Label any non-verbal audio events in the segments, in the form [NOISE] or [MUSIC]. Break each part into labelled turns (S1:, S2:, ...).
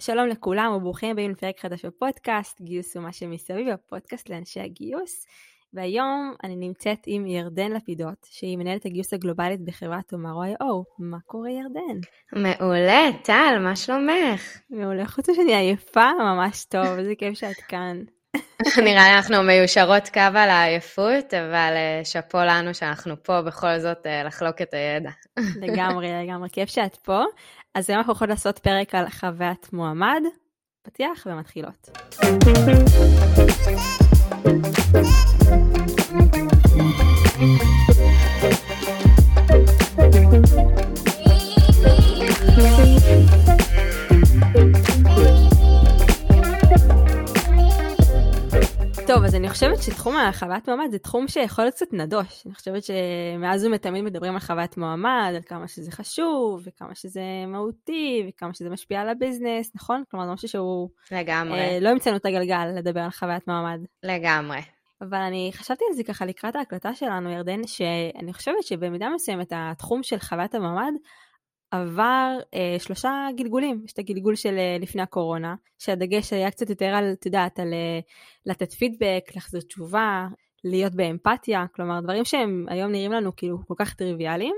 S1: שלום לכולם וברוכים הבאים לפרק חדש בפודקאסט, גיוס ומה שמסביב, הפודקאסט לאנשי הגיוס. והיום אני נמצאת עם ירדן לפידות, שהיא מנהלת הגיוס הגלובלית בחברת תומרו.io. מה קורה ירדן?
S2: מעולה, טל, מה שלומך?
S1: מעולה, חוץ משאני עייפה, ממש טוב, איזה כיף שאת כאן. [LAUGHS]
S2: נראה לי אנחנו מיושרות קו על העייפות, אבל אה, שאפו לנו שאנחנו פה בכל זאת אה, לחלוק את הידע. [LAUGHS]
S1: לגמרי, לגמרי, כיף שאת פה. אז היום אנחנו יכולות לעשות פרק על חוויית מועמד, פתיח ומתחילות. [LAUGHS] טוב, אז אני חושבת שתחום החוויית מועמד זה תחום שיכול להיות קצת נדוש. אני חושבת שמאז ומתמיד מדברים על חוויית מועמד, על כמה שזה חשוב, וכמה שזה מהותי, וכמה שזה משפיע על הביזנס, נכון? כלומר, זה משהו שהוא...
S2: לגמרי.
S1: אה, לא המצאנו את הגלגל לדבר על חוויית מועמד.
S2: לגמרי.
S1: אבל אני חשבתי על זה ככה לקראת ההקלטה שלנו, ירדן, שאני חושבת שבמידה מסוימת התחום של חוויית המעמד עבר אה, שלושה גלגולים. יש את הגלגול של אה, לפני הקורונה, שהדגש היה קצת יותר על, את יודעת, על אה, לתת פידבק, להחזיר תשובה, להיות באמפתיה, כלומר דברים שהם היום נראים לנו כאילו כל כך טריוויאליים.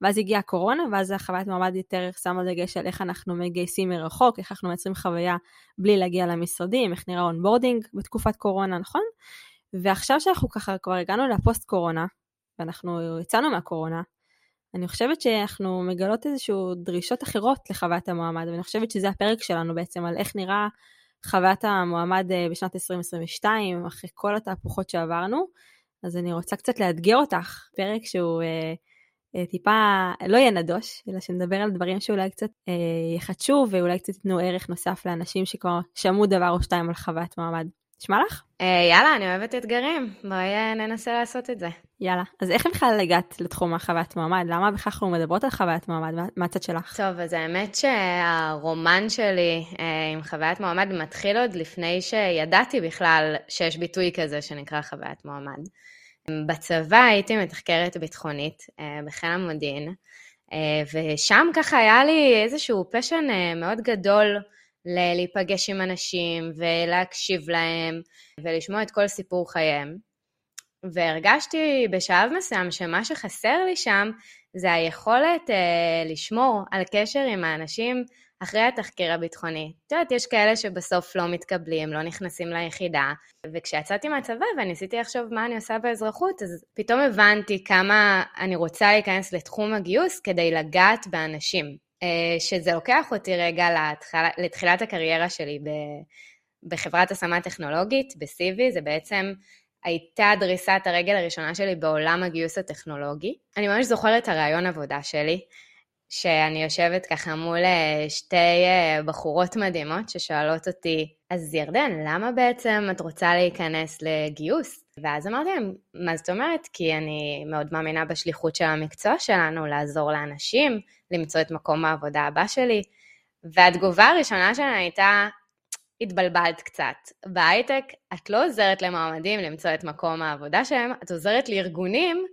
S1: ואז הגיעה הקורונה, ואז החוויית מועמד יותר שמה דגש על איך אנחנו מגייסים מרחוק, איך אנחנו מייצרים חוויה בלי להגיע למשרדים, איך נראה onboarding בתקופת קורונה, נכון? ועכשיו שאנחנו ככה כבר הגענו לפוסט קורונה, ואנחנו יצאנו מהקורונה, אני חושבת שאנחנו מגלות איזשהו דרישות אחרות לחוויית המועמד, ואני חושבת שזה הפרק שלנו בעצם על איך נראה חוויית המועמד אה, בשנת 2022, אחרי כל התהפוכות שעברנו. אז אני רוצה קצת לאתגר אותך, פרק שהוא אה, אה, טיפה לא יהיה נדוש, אלא שנדבר על דברים שאולי קצת אה, יחדשו ואולי קצת ייתנו ערך נוסף לאנשים שכבר שמעו דבר או שתיים על חוויית מועמד. נשמע לך?
S2: אה, יאללה, אני אוהבת אתגרים. בואי אה, ננסה לעשות את זה.
S1: יאללה. אז איך בכלל הגעת לתחום החוויית מועמד? למה בכלל אנחנו מדברות על חוויית מועמד? מה הצד שלך?
S2: טוב, אז האמת שהרומן שלי אה, עם חוויית מועמד מתחיל עוד לפני שידעתי בכלל שיש ביטוי כזה שנקרא חוויית מועמד. בצבא הייתי מתחקרת ביטחונית אה, בחיל המודיעין, אה, ושם ככה היה לי איזשהו פשן מאוד גדול להיפגש עם אנשים ולהקשיב להם ולשמוע את כל סיפור חייהם. והרגשתי בשלב מסוים שמה שחסר לי שם זה היכולת אה, לשמור על קשר עם האנשים אחרי התחקיר הביטחוני. את יודעת, יש כאלה שבסוף לא מתקבלים, לא נכנסים ליחידה, וכשיצאתי מהצבא וניסיתי לחשוב מה אני עושה באזרחות, אז פתאום הבנתי כמה אני רוצה להיכנס לתחום הגיוס כדי לגעת באנשים. אה, שזה לוקח אותי רגע לתחל... לתחילת הקריירה שלי ב... בחברת השמה טכנולוגית, ב-CV, זה בעצם הייתה דריסת הרגל הראשונה שלי בעולם הגיוס הטכנולוגי. אני ממש זוכרת את הרעיון עבודה שלי, שאני יושבת ככה מול אה, שתי אה, בחורות מדהימות ששואלות אותי, אז ירדן, למה בעצם את רוצה להיכנס לגיוס? ואז אמרתי להם, מה זאת אומרת? כי אני מאוד מאמינה בשליחות של המקצוע שלנו, לעזור לאנשים, למצוא את מקום העבודה הבא שלי. והתגובה הראשונה שלהם הייתה, התבלבלת קצת. בהייטק את לא עוזרת למועמדים למצוא את מקום העבודה שלהם, את עוזרת לארגונים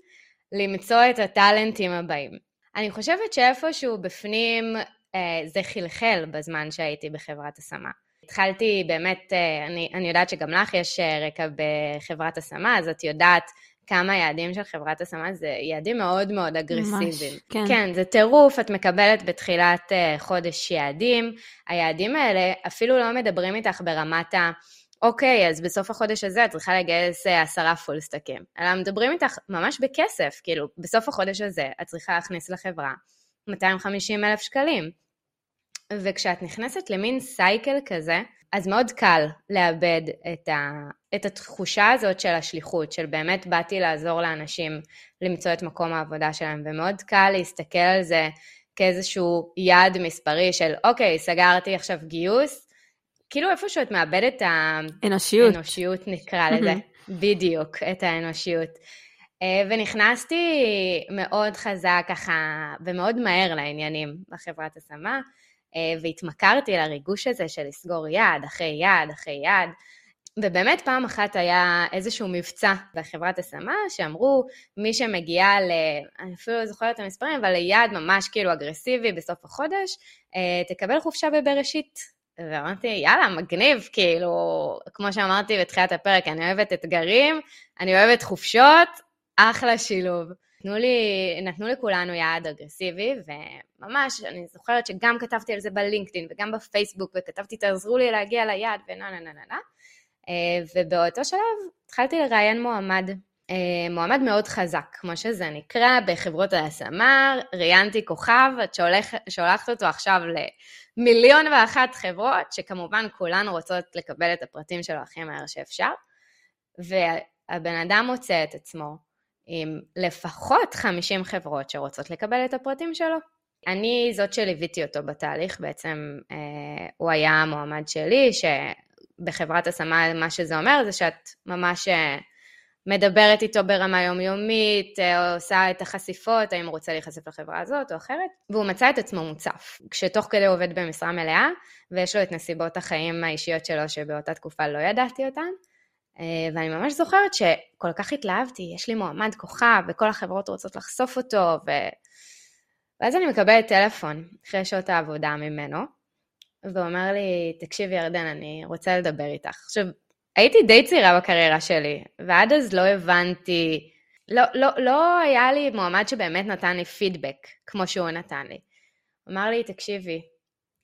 S2: למצוא את הטאלנטים הבאים. אני חושבת שאיפשהו בפנים אה, זה חלחל בזמן שהייתי בחברת השמה. התחלתי באמת, אה, אני, אני יודעת שגם לך יש אה, רקע בחברת השמה, אז את יודעת כמה יעדים של חברת השמה זה יעדים מאוד מאוד אגרסיביים. ממש,
S1: כן.
S2: כן, זה טירוף, את מקבלת בתחילת אה, חודש יעדים. היעדים האלה אפילו לא מדברים איתך ברמת ה... אוקיי, אז בסוף החודש הזה את צריכה לגייס עשרה פולסטקים. אלא מדברים איתך ממש בכסף, כאילו, בסוף החודש הזה את צריכה להכניס לחברה 250 אלף שקלים. וכשאת נכנסת למין סייקל כזה, אז מאוד קל לאבד את, ה, את התחושה הזאת של השליחות, של באמת באתי לעזור לאנשים למצוא את מקום העבודה שלהם, ומאוד קל להסתכל על זה כאיזשהו יעד מספרי של אוקיי, סגרתי עכשיו גיוס, כאילו איפשהו את מאבדת את
S1: האנושיות,
S2: האנושיות נקרא לזה, בדיוק, את האנושיות. אה, ונכנסתי מאוד חזק ככה, ומאוד מהר לעניינים בחברת השמה. אה, והתמכרתי לריגוש הזה של לסגור יד אחרי יד אחרי יד. ובאמת פעם אחת היה איזשהו מבצע בחברת השמה, שאמרו, מי שמגיעה ל... אני אפילו לא זוכרת את המספרים, אבל ליעד ממש כאילו אגרסיבי בסוף החודש, אה, תקבל חופשה בבראשית. ואמרתי, יאללה, מגניב, כאילו, כמו שאמרתי בתחילת הפרק, אני אוהבת אתגרים, אני אוהבת חופשות, אחלה שילוב. נתנו לי, נתנו לכולנו יעד אגרסיבי, וממש, אני זוכרת שגם כתבתי על זה בלינקדאין וגם בפייסבוק, וכתבתי, תעזרו לי להגיע ליעד, ונה נה נה נה נה. אה, ובאותו שלב התחלתי לראיין מועמד, אה, מועמד מאוד חזק, כמו שזה נקרא בחברות ההשמה, ראיינתי כוכב, את שולח, שולחת אותו עכשיו למיליון ואחת חברות, שכמובן כולן רוצות לקבל את הפרטים שלו הכי מהר שאפשר, והבן אדם מוצא את עצמו עם לפחות 50 חברות שרוצות לקבל את הפרטים שלו. אני זאת שליוויתי אותו בתהליך, בעצם אה, הוא היה המועמד שלי, שבחברת השמה מה שזה אומר זה שאת ממש אה, מדברת איתו ברמה יומיומית, אה, עושה את החשיפות, האם הוא רוצה להיחשף לחברה הזאת או אחרת, והוא מצא את עצמו מוצף, כשתוך כדי הוא עובד במשרה מלאה, ויש לו את נסיבות החיים האישיות שלו שבאותה תקופה לא ידעתי אותן. אה, ואני ממש זוכרת שכל כך התלהבתי, יש לי מועמד כוכב וכל החברות רוצות לחשוף אותו, ו... ואז אני מקבלת טלפון אחרי שעות העבודה ממנו, והוא אומר לי, תקשיבי ירדן, אני רוצה לדבר איתך. עכשיו, הייתי די צעירה בקריירה שלי, ועד אז לא הבנתי, לא, לא, לא היה לי מועמד שבאמת נתן לי פידבק, כמו שהוא נתן לי. הוא אמר לי, תקשיבי,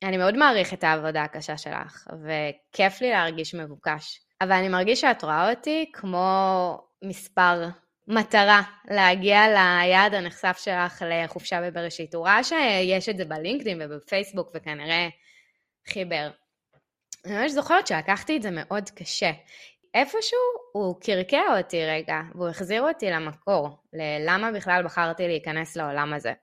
S2: אני מאוד מעריך את העבודה הקשה שלך, וכיף לי להרגיש מבוקש. אבל אני מרגיש שאת רואה אותי כמו מספר מטרה להגיע ליעד הנחשף שלך לחופשה בבראשית. הוא ראה שיש את זה בלינקדאין ובפייסבוק וכנראה חיבר. אני ממש זוכרת שלקחתי את זה מאוד קשה. איפשהו הוא קרקע אותי רגע, והוא החזיר אותי למקור, ללמה בכלל בחרתי להיכנס לעולם הזה.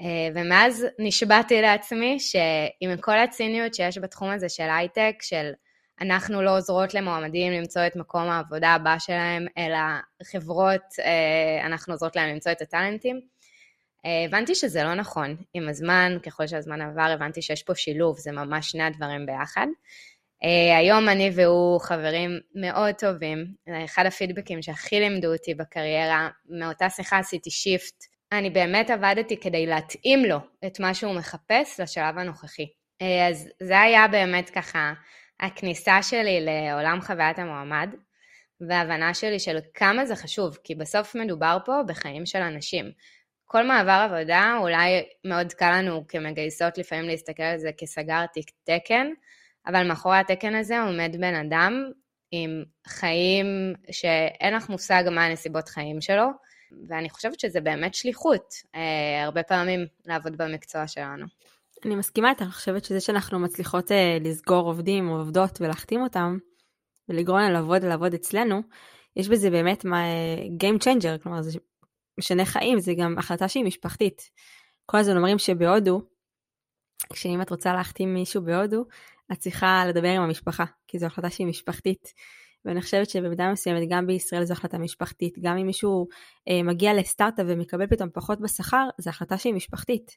S2: אה, ומאז נשבעתי לעצמי שעם כל הציניות שיש בתחום הזה של הייטק, של אנחנו לא עוזרות למועמדים למצוא את מקום העבודה הבא שלהם, אלא חברות, אה, אנחנו עוזרות להם למצוא את הטאלנטים. אה, הבנתי שזה לא נכון. עם הזמן, ככל שהזמן עבר, הבנתי שיש פה שילוב, זה ממש שני הדברים ביחד. אה, היום אני והוא חברים מאוד טובים. אחד הפידבקים שהכי לימדו אותי בקריירה, מאותה שיחה עשיתי שיפט. אני באמת עבדתי כדי להתאים לו את מה שהוא מחפש לשלב הנוכחי. אז זה היה באמת ככה הכניסה שלי לעולם חוויית המועמד, וההבנה שלי של כמה זה חשוב, כי בסוף מדובר פה בחיים של אנשים. כל מעבר עבודה, אולי מאוד קל לנו כמגייסות לפעמים להסתכל על זה כסגרתי תקן, אבל מאחורי התקן הזה עומד בן אדם עם חיים שאין לך מושג מה הנסיבות חיים שלו, ואני חושבת שזה באמת שליחות, אה, הרבה פעמים לעבוד במקצוע שלנו.
S1: אני מסכימה איתך, אני חושבת שזה שאנחנו מצליחות uh, לסגור עובדים או עובדות ולהחתים אותם, ולגרום להם לעבוד ולעבוד אצלנו, יש בזה באמת מה, Game Changer, כלומר זה משנה חיים, זה גם החלטה שהיא משפחתית. כל הזמן אומרים שבהודו, כשאם את רוצה להחתים מישהו בהודו, את צריכה לדבר עם המשפחה, כי זו החלטה שהיא משפחתית. ואני חושבת שבמידה מסוימת גם בישראל זו החלטה משפחתית. גם אם מישהו אה, מגיע לסטארט-אפ ומקבל פתאום פחות בשכר, זו החלטה שהיא משפחתית.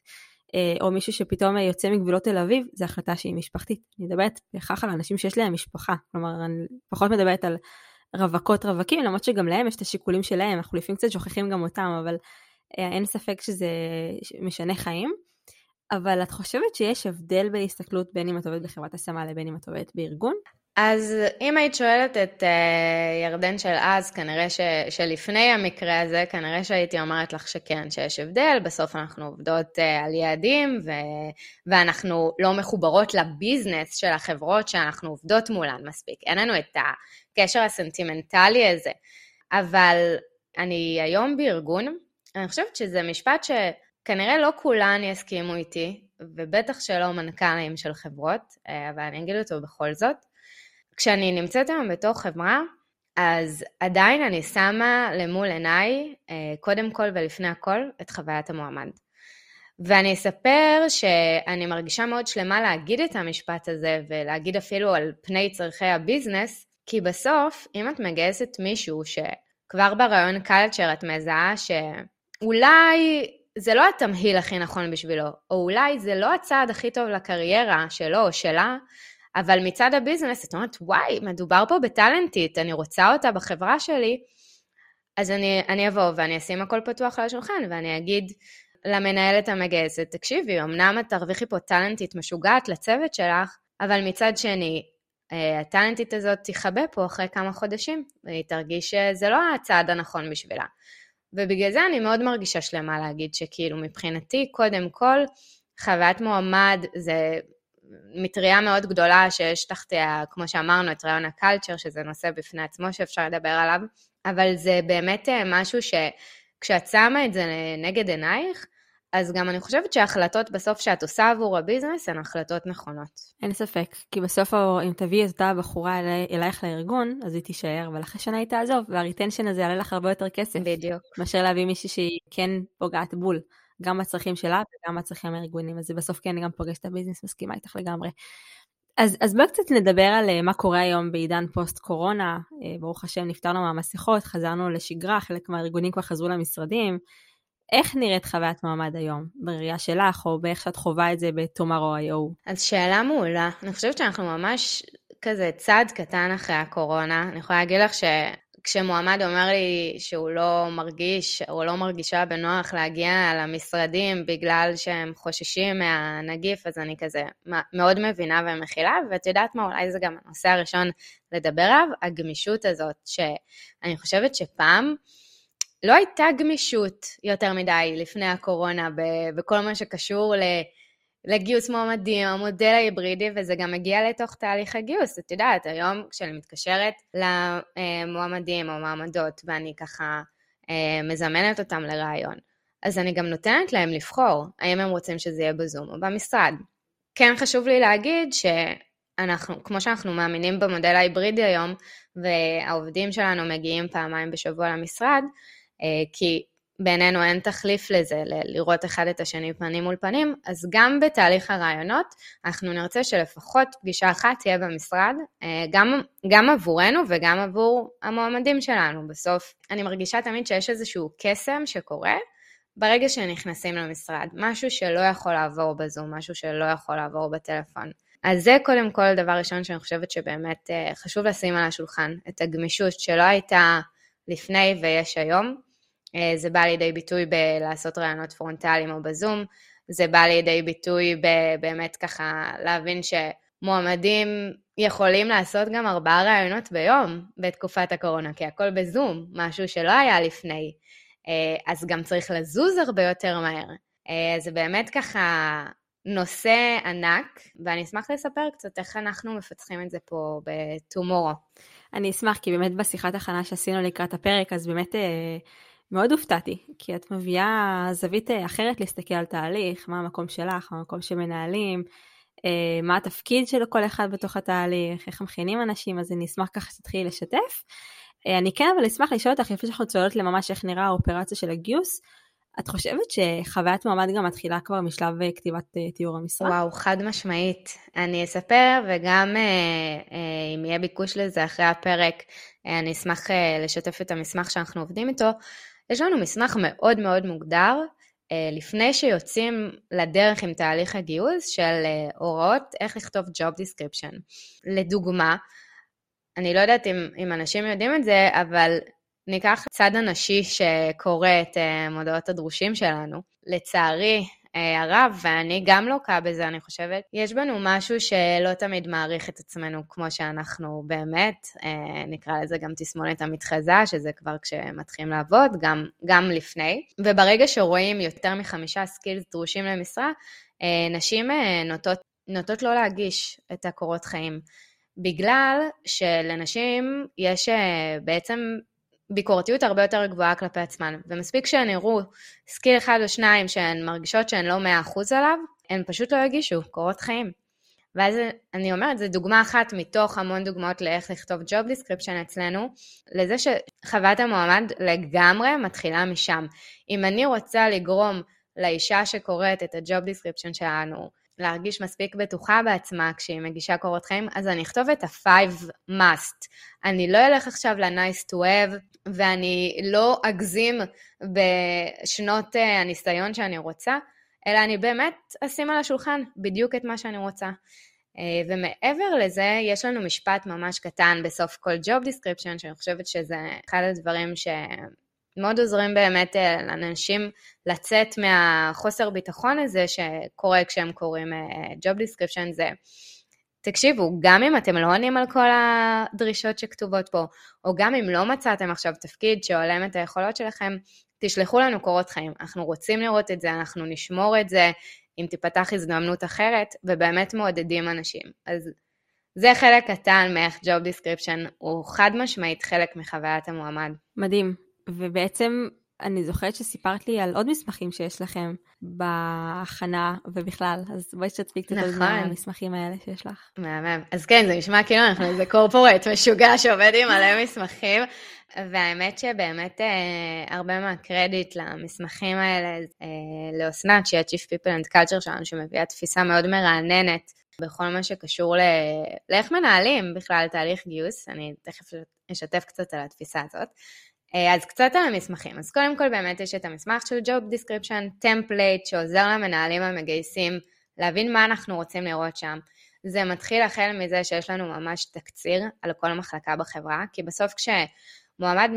S1: אה, או מישהו שפתאום יוצא מגבולות תל אביב, זו החלטה שהיא משפחתית. אני מדברת בהכרח על אנשים שיש להם משפחה. כלומר, אני פחות מדברת על רווקות רווקים, למרות שגם להם יש את השיקולים שלהם, אנחנו לפעמים קצת שוכחים גם אותם, אבל אה, אין ספק שזה משנה חיים. אבל את חושבת שיש הבדל בהסתכלות בין אם את עובדת בחברת השמה לבין אם את עובדת בארגון?
S2: אז אם היית שואלת את uh, ירדן של אז, כנראה ש, שלפני המקרה הזה, כנראה שהייתי אומרת לך שכן, שיש הבדל, בסוף אנחנו עובדות uh, על יעדים, ו, ואנחנו לא מחוברות לביזנס של החברות שאנחנו עובדות מולן מספיק. אין לנו את הקשר הסנטימנטלי הזה. אבל אני היום בארגון, אני חושבת שזה משפט שכנראה לא כולן יסכימו איתי, ובטח שלא מנכ"לים של חברות, אה, אבל אני אגיד אותו בכל זאת. כשאני נמצאת היום בתוך חברה, אז עדיין אני שמה למול עיניי, אה, קודם כל ולפני הכל, את חוויית המועמד. ואני אספר שאני מרגישה מאוד שלמה להגיד את המשפט הזה, ולהגיד אפילו על פני צורכי הביזנס, כי בסוף, אם את מגייסת מישהו שכבר ברעיון קלצ'ר את מזהה שאולי זה לא התמהיל הכי נכון בשבילו, או אולי זה לא הצעד הכי טוב לקריירה שלו או שלה, אבל מצד הביזנס, את אומרת, וואי, מדובר פה בטאלנטית, אני רוצה אותה בחברה שלי, אז אני, אני אבוא ואני אשים הכל פתוח על השולחן, ואני אגיד למנהלת המגייסת, תקשיבי, אמנם את תרוויחי פה טאלנטית משוגעת לצוות שלך, אבל מצד שני, אה, הטאלנטית הזאת תכבה פה אחרי כמה חודשים, והיא תרגיש שזה לא הצעד הנכון בשבילה. ובגלל זה אני מאוד מרגישה שלמה להגיד שכאילו מבחינתי, קודם כל, חוויית מועמד זה מטריה מאוד גדולה שיש תחתיה, כמו שאמרנו, את רעיון הקלצ'ר, שזה נושא בפני עצמו שאפשר לדבר עליו, אבל זה באמת אה, משהו שכשאת שמה את זה נגד עינייך, אז גם אני חושבת שההחלטות בסוף שאת עושה עבור ה business הן החלטות נכונות.
S1: אין ספק, כי בסוף אם תביאי את אותה בחורה אלי, אלייך לארגון, אז היא תישאר, אבל אחרי שנה היא תעזוב, וה retention הזה יעלה לך הרבה יותר כסף.
S2: בדיוק.
S1: מאשר להביא מישהי שהיא כן פוגעת בול, גם בצרכים שלה וגם בצרכים הארגונים, אז זה בסוף כן גם פוגש את ה business, מסכימה איתך לגמרי. אז, אז בואו קצת נדבר על אה, מה קורה היום בעידן פוסט קורונה, אה, ברוך השם נפטרנו מהמסכות, חזרנו לשגרה, חלק מהארגונים כבר חזרו למשרדים. איך נראית חוויית מעמד היום, בראייה שלך, או באיך שאת חווה את זה ב-Tomorrow.io?
S2: אז שאלה מעולה. אני חושבת שאנחנו ממש כזה צעד קטן אחרי הקורונה. אני יכולה להגיד לך שכשמועמד אומר לי שהוא לא מרגיש, או לא מרגישה בנוח להגיע למשרדים בגלל שהם חוששים מהנגיף, אז אני כזה מאוד מבינה ומכילה, ואת יודעת מה, אולי זה גם הנושא הראשון לדבר עליו, הגמישות הזאת, שאני חושבת שפעם, לא הייתה גמישות יותר מדי לפני הקורונה בכל מה שקשור לגיוס מועמדים, המודל ההיברידי, וזה גם מגיע לתוך תהליך הגיוס. את יודעת, היום כשאני מתקשרת למועמדים או מועמדות, ואני ככה אה, מזמנת אותם לראיון, אז אני גם נותנת להם לבחור האם הם רוצים שזה יהיה בזום או במשרד. כן חשוב לי להגיד שאנחנו, כמו שאנחנו מאמינים במודל ההיברידי היום, והעובדים שלנו מגיעים פעמיים בשבוע למשרד, אה, כי בעינינו אין תחליף לזה, לראות אחד את השני פנים מול פנים, אז גם בתהליך הרעיונות, אנחנו נרצה שלפחות פגישה אחת תהיה במשרד, אה, גם, גם עבורנו וגם עבור המועמדים שלנו. בסוף, אני מרגישה תמיד שיש איזשהו קסם שקורה ברגע שנכנסים למשרד, משהו שלא יכול לעבור בזום, משהו שלא יכול לעבור בטלפון. אז זה קודם כל דבר ראשון שאני חושבת שבאמת אה, חשוב לשים על השולחן, את הגמישות שלא הייתה לפני ויש היום. אה, זה בא לידי ביטוי בלעשות רעיונות פרונטליים או בזום, זה בא לידי ביטוי באמת ככה להבין שמועמדים יכולים לעשות גם ארבעה רעיונות ביום בתקופת הקורונה, כי הכל בזום, משהו שלא היה לפני, אה, אז גם צריך לזוז הרבה יותר מהר. אה, זה באמת ככה נושא ענק, ואני אשמח לספר קצת איך אנחנו מפצחים את זה פה ב-Tomorrow.
S1: אני אשמח, כי באמת בשיחת הכנה שעשינו לקראת הפרק, אז באמת מאוד הופתעתי, כי את מביאה זווית אה, אחרת להסתכל על תהליך, מה המקום שלך, מה המקום שמנהלים, אה, מה התפקיד של כל אחד בתוך התהליך, איך מכינים אנשים, אז אני אשמח ככה שתתחילי לשתף. אה, אני כן אבל אשמח לשאול אותך, לפני שאנחנו צוללות לממש איך נראה האופרציה של הגיוס, את חושבת שחוויית מועמד גם מתחילה כבר משלב כתיבת תיאור המשרה?
S2: וואו, חד משמעית. אני אספר, וגם אם יהיה ביקוש לזה אחרי הפרק, אני אשמח לשתף את המסמך שאנחנו עובדים איתו. יש לנו מסמך מאוד מאוד מוגדר אה, לפני שיוצאים לדרך עם תהליך הגיוס של אה, הוראות איך לכתוב Job Description. לדוגמה, אני לא יודעת אם, אם אנשים יודעים את זה, אבל ניקח צד הנשי שקורא את אה, מודעות הדרושים שלנו. לצערי, הרב, ואני גם לוקה בזה, אני חושבת. יש בנו משהו שלא תמיד מעריך את עצמנו כמו שאנחנו באמת, אה, נקרא לזה גם תסמונת המתחזה, שזה כבר כשמתחילים לעבוד, גם, גם לפני. וברגע שרואים יותר מחמישה סקילס דרושים למשרה, אה, נשים נוטות, נוטות לא להגיש את הקורות חיים. בגלל שלנשים יש בעצם ביקורתיות הרבה יותר גבוהה כלפי עצמן, ומספיק שהן יראו skill אחד או שניים שהן מרגישות שהן לא מאה אחוז עליו, הן פשוט לא יגישו קורות חיים. ואז אני אומרת, זו דוגמה אחת מתוך המון דוגמאות לאיך לכתוב Job Description אצלנו, לזה שחוויית המועמד לגמרי מתחילה משם. אם אני רוצה לגרום לאישה שקוראת את ה-Job Description שלנו, להרגיש מספיק בטוחה בעצמה כשהיא מגישה קורות חיים, אז אני אכתוב את ה-five must. אני לא אלך עכשיו ל-nice to have, ואני לא אגזים בשנות uh, הניסיון שאני רוצה, אלא אני באמת אשים על השולחן בדיוק את מה שאני רוצה. Uh, ומעבר לזה, יש לנו משפט ממש קטן בסוף כל job description, שאני חושבת שזה אחד הדברים ש... מאוד עוזרים באמת אה, לאנשים לצאת מהחוסר ביטחון הזה שקורה כשהם קוראים אה, job description, זה תקשיבו, גם אם אתם לא עונים על כל הדרישות שכתובות פה, או גם אם לא מצאתם עכשיו תפקיד שהולם את היכולות שלכם, תשלחו לנו קורות חיים. אנחנו רוצים לראות את זה, אנחנו נשמור את זה, אם תיפתח הזדמנות אחרת, ובאמת מעודדים אנשים. אז זה חלק קטן מאיך Job Description הוא חד משמעית חלק מחוויית המועמד.
S1: מדהים. ובעצם אני זוכרת שסיפרת לי על עוד מסמכים שיש לכם בהכנה ובכלל, אז בואי תשתפי קצת נכון. על המסמכים האלה שיש לך.
S2: מהמם. אז כן, זה נשמע כאילו אנחנו איזה קורפורט משוגע שעובד עם מלא [LAUGHS] מסמכים, והאמת שבאמת אה, הרבה מהקרדיט למסמכים האלה אה, לאסנת, שהיא ה-Chief People and Culture שלנו, שמביאה תפיסה מאוד מרעננת בכל מה שקשור ל... לאיך מנהלים בכלל תהליך גיוס, אני תכף אשתף קצת על התפיסה הזאת. אה, אז קצת על המסמכים. אז קודם כל באמת יש את המסמך של Job Description, template שעוזר למנהלים המגייסים להבין מה אנחנו רוצים לראות שם. זה מתחיל החל מזה שיש לנו ממש תקציר על כל מחלקה בחברה, כי בסוף כשמועמד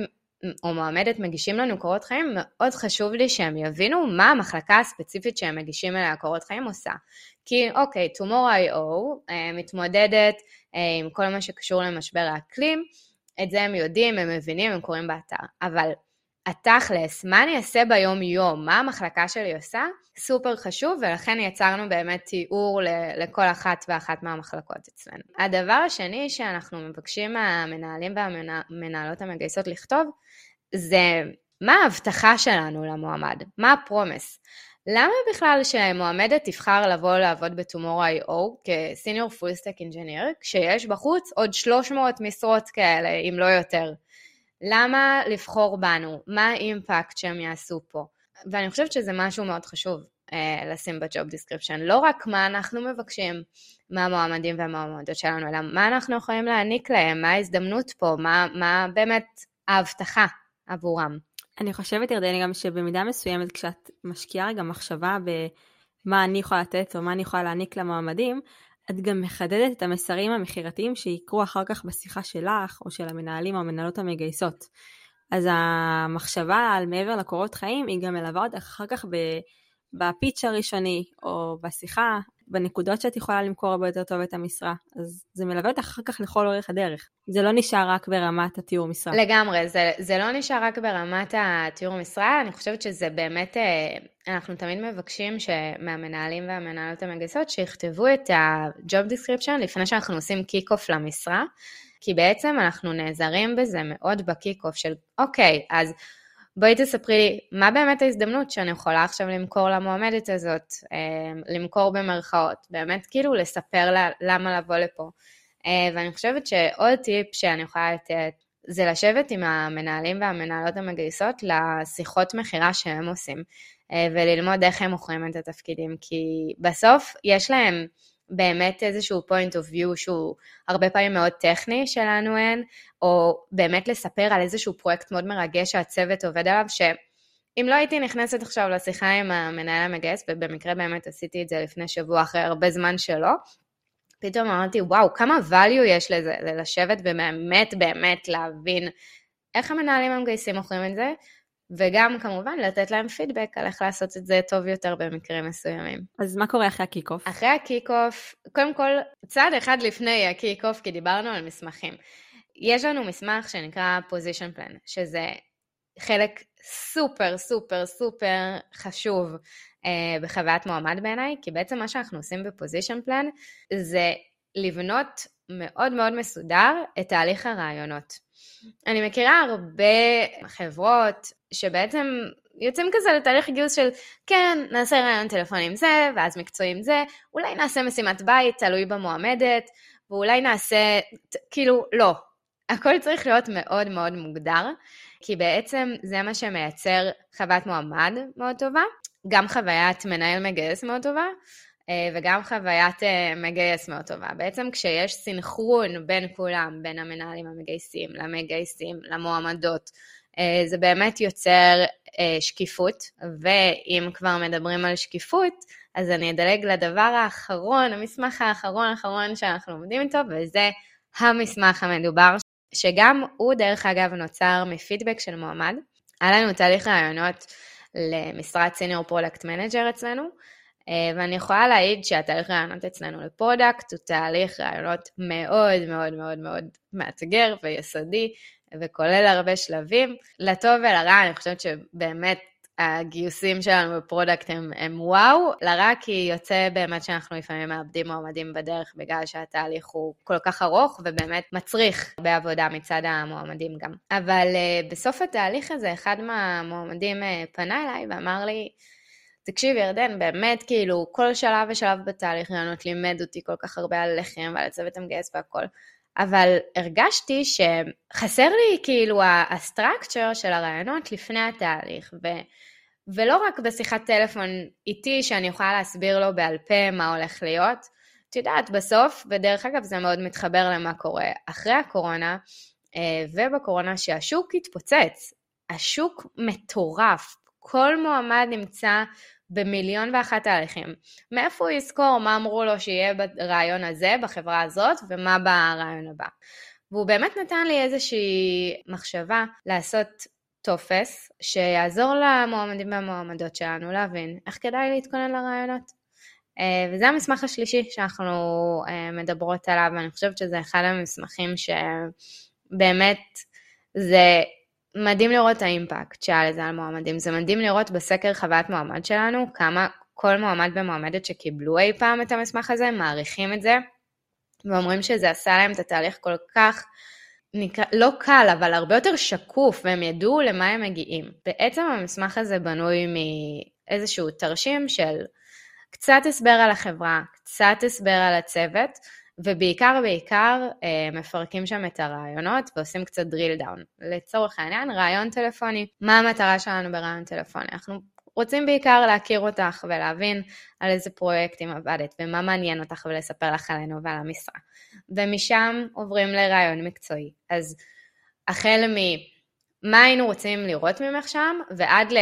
S2: או מועמדת מגישים לנו קורות חיים, מאוד חשוב לי שהם יבינו מה המחלקה הספציפית שהם מגישים אליה קורות חיים עושה. כי אוקיי, Tomorrow.io אה, מתמודדת אה, עם כל מה שקשור למשבר האקלים, את זה הם יודעים, הם מבינים, הם קוראים באתר. אבל התכלס, מה אני אעשה ביום-יום, מה המחלקה שלי עושה, סופר חשוב, ולכן יצרנו באמת תיאור לכל אחת ואחת מהמחלקות אצלנו. הדבר השני שאנחנו מבקשים מהמנהלים והמנהלות המגייסות לכתוב, זה מה ההבטחה שלנו למועמד, מה הפרומס. למה בכלל שמועמדת תבחר לבוא לעבוד ב-Tomorrow.io כ senior full stack engineer, כשיש בחוץ עוד 300 משרות כאלה, אם לא יותר? למה לבחור בנו? מה ה impact שהם יעשו פה? ואני חושבת שזה משהו מאוד חשוב אה, לשים ב job description. לא רק מה אנחנו מבקשים מהמועמדים והמועמדות שלנו, אלא מה אנחנו יכולים להעניק להם, מה ההזדמנות פה, מה, מה באמת ההבטחה עבורם.
S1: אני חושבת, ירדני, גם שבמידה מסוימת, כשאת משקיעה רגע מחשבה במה אני יכולה לתת או מה אני יכולה להעניק למועמדים, את גם מחדדת את המסרים המכירתיים שיקרו אחר כך בשיחה שלך או של המנהלים או המנהלות המגייסות. אז המחשבה על מעבר לקורות חיים היא גם מלווה אותך אחר כך בפיץ' הראשוני או בשיחה בנקודות שאת יכולה למכור הרבה יותר טוב את המשרה. אז זה מלווה אותך אחר כך לכל אורך הדרך. זה לא נשאר רק ברמת התיאור משרה.
S2: לגמרי, זה, זה לא נשאר רק ברמת התיאור משרה, אני חושבת שזה באמת, אה, אנחנו תמיד מבקשים מהמנהלים והמנהלות המגייסות שיכתבו את ה-job description לפני שאנחנו עושים kick-off למשרה. כי בעצם אנחנו נעזרים בזה מאוד ב kick-off של, אוקיי, אז בואי תספרי לי, מה באמת ההזדמנות שאני יכולה עכשיו למכור למועמדת הזאת, אה, למכור במרכאות, באמת כאילו לספר לה למה לבוא לפה. אה, ואני חושבת שעוד טיפ שאני יכולה לתת, זה לשבת עם המנהלים והמנהלות המגייסות לשיחות מכירה שהם עושים, אה, וללמוד איך הם מוכרים את התפקידים, כי בסוף יש להם באמת איזשהו point of view שהוא הרבה פעמים מאוד טכני שלנו אין, או באמת לספר על איזשהו פרויקט מאוד מרגש שהצוות עובד עליו, שאם לא הייתי נכנסת עכשיו לשיחה עם המנהל המגייס, ובמקרה באמת עשיתי את זה לפני שבוע אחרי הרבה זמן שלא, פתאום אמרתי, וואו, כמה value יש לזה, לשבת ובאמת באמת להבין איך המנהלים המגייסים מוכרים את זה, וגם כמובן לתת להם פידבק על איך לעשות את זה טוב יותר במקרים מסוימים.
S1: אז מה קורה אחרי ה kick-off?
S2: אחרי ה kick-off, קודם כל, צעד אחד לפני ה kick-off, כי דיברנו על מסמכים. יש לנו מסמך שנקרא position plan, שזה חלק סופר סופר סופר חשוב אה, בחוויית מועמד בעיניי, כי בעצם מה שאנחנו עושים ב position plan זה לבנות מאוד מאוד מסודר את תהליך הרעיונות. אני מכירה הרבה חברות שבעצם יוצאים כזה לתהליך גיוס של כן, נעשה רעיון טלפוני עם זה, ואז מקצועי עם זה, אולי נעשה משימת בית, תלוי במועמדת, ואולי נעשה, כאילו, לא. הכל צריך להיות מאוד מאוד מוגדר, כי בעצם זה מה שמייצר חוויית מועמד מאוד טובה, גם חוויית מנהל מגייס מאוד טובה, אה, וגם חוויית אה, מגייס מאוד טובה. בעצם כשיש סינכרון בין כולם, בין המנהלים המגייסים, למגייסים, למועמדות, זה באמת יוצר שקיפות, ואם כבר מדברים על שקיפות, אז אני אדלג לדבר האחרון, המסמך האחרון האחרון שאנחנו עובדים איתו, וזה המסמך המדובר, שגם הוא דרך אגב נוצר מפידבק של מועמד. היה לנו תהליך ראיונות למשרת senior product manager אצלנו, אה, ואני יכולה להעיד שהתהליך ראיונות אצלנו ל product הוא תהליך ראיונות מאוד מאוד מאוד מאוד מאתגר ויסודי, וכולל הרבה שלבים. לטוב ולרע, אני חושבת שבאמת הגיוסים שלנו ב product הם, הם וואו, לרע כי יוצא באמת שאנחנו לפעמים מאבדים מועמדים בדרך בגלל שהתהליך הוא כל כך ארוך ובאמת מצריך הרבה עבודה מצד המועמדים גם. אבל אה, בסוף התהליך הזה אחד מהמועמדים אה, פנה אליי ואמר לי, תקשיב ירדן, באמת כאילו כל שלב ושלב בתהליך ראיונות לימד אותי כל כך הרבה על לחם ועל הצוות המגייס והכל. אבל הרגשתי שחסר לי כאילו הסטרקצ'ר של הרעיונות לפני התהליך, ו... ולא רק בשיחת טלפון איתי שאני יכולה להסביר לו בעל פה מה הולך להיות. את יודעת, בסוף, ודרך אגב זה מאוד מתחבר למה קורה אחרי הקורונה, אה, ובקורונה שהשוק התפוצץ. השוק מטורף, כל מועמד נמצא במיליון ואחת תהליכים. מאיפה הוא יזכור מה אמרו לו שיהיה ברעיון הזה, בחברה הזאת, ומה ברעיון הבא. והוא באמת נתן לי איזושהי מחשבה לעשות טופס שיעזור למועמדים והמועמדות שלנו להבין איך כדאי להתכונן לרעיונות. אה, וזה המסמך השלישי שאנחנו אה, מדברות עליו, ואני חושבת שזה אחד המסמכים שבאמת זה מדהים לראות את האימפקט שהיה לזה על מועמדים. זה מדהים לראות בסקר חוויית מועמד שלנו כמה כל מועמד ומועמדת שקיבלו אי פעם את המסמך הזה מעריכים את זה, ואומרים שזה עשה להם את התהליך כל כך לא קל, אבל הרבה יותר שקוף, והם ידעו למה הם מגיעים. בעצם המסמך הזה בנוי מאיזשהו תרשים של קצת הסבר על החברה, קצת הסבר על הצוות, ובעיקר בעיקר אה, מפרקים שם את הרעיונות ועושים קצת drill down. לצורך העניין, רעיון טלפוני. מה המטרה שלנו ברעיון טלפוני? אנחנו רוצים בעיקר להכיר אותך ולהבין על איזה פרויקטים עבדת ומה מעניין אותך ולספר לך עלינו ועל המשרה. ומשם עוברים לרעיון מקצועי. אז החל ממה היינו רוצים לראות ממך שם ועד ל...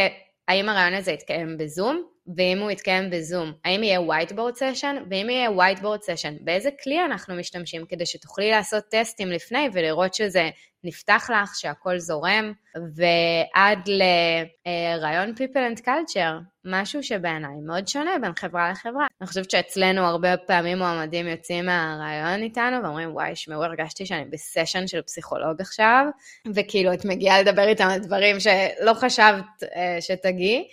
S2: האם הרעיון הזה יתקיים בזום, ואם הוא יתקיים בזום, האם יהיה whiteboard session, ואם יהיה whiteboard session, באיזה כלי אנחנו משתמשים כדי שתוכלי לעשות טסטים לפני ולראות שזה נפתח לך, שהכל זורם, ועד לרעיון people and culture, משהו שבעיניי מאוד שונה בין חברה לחברה. אני חושבת שאצלנו הרבה פעמים מועמדים יוצאים מהרעיון איתנו ואומרים, וואי, שמעו, הרגשתי שאני בסשן של פסיכולוג עכשיו, וכאילו את מגיעה לדבר איתם על דברים שלא חשבת uh, שתגיעי.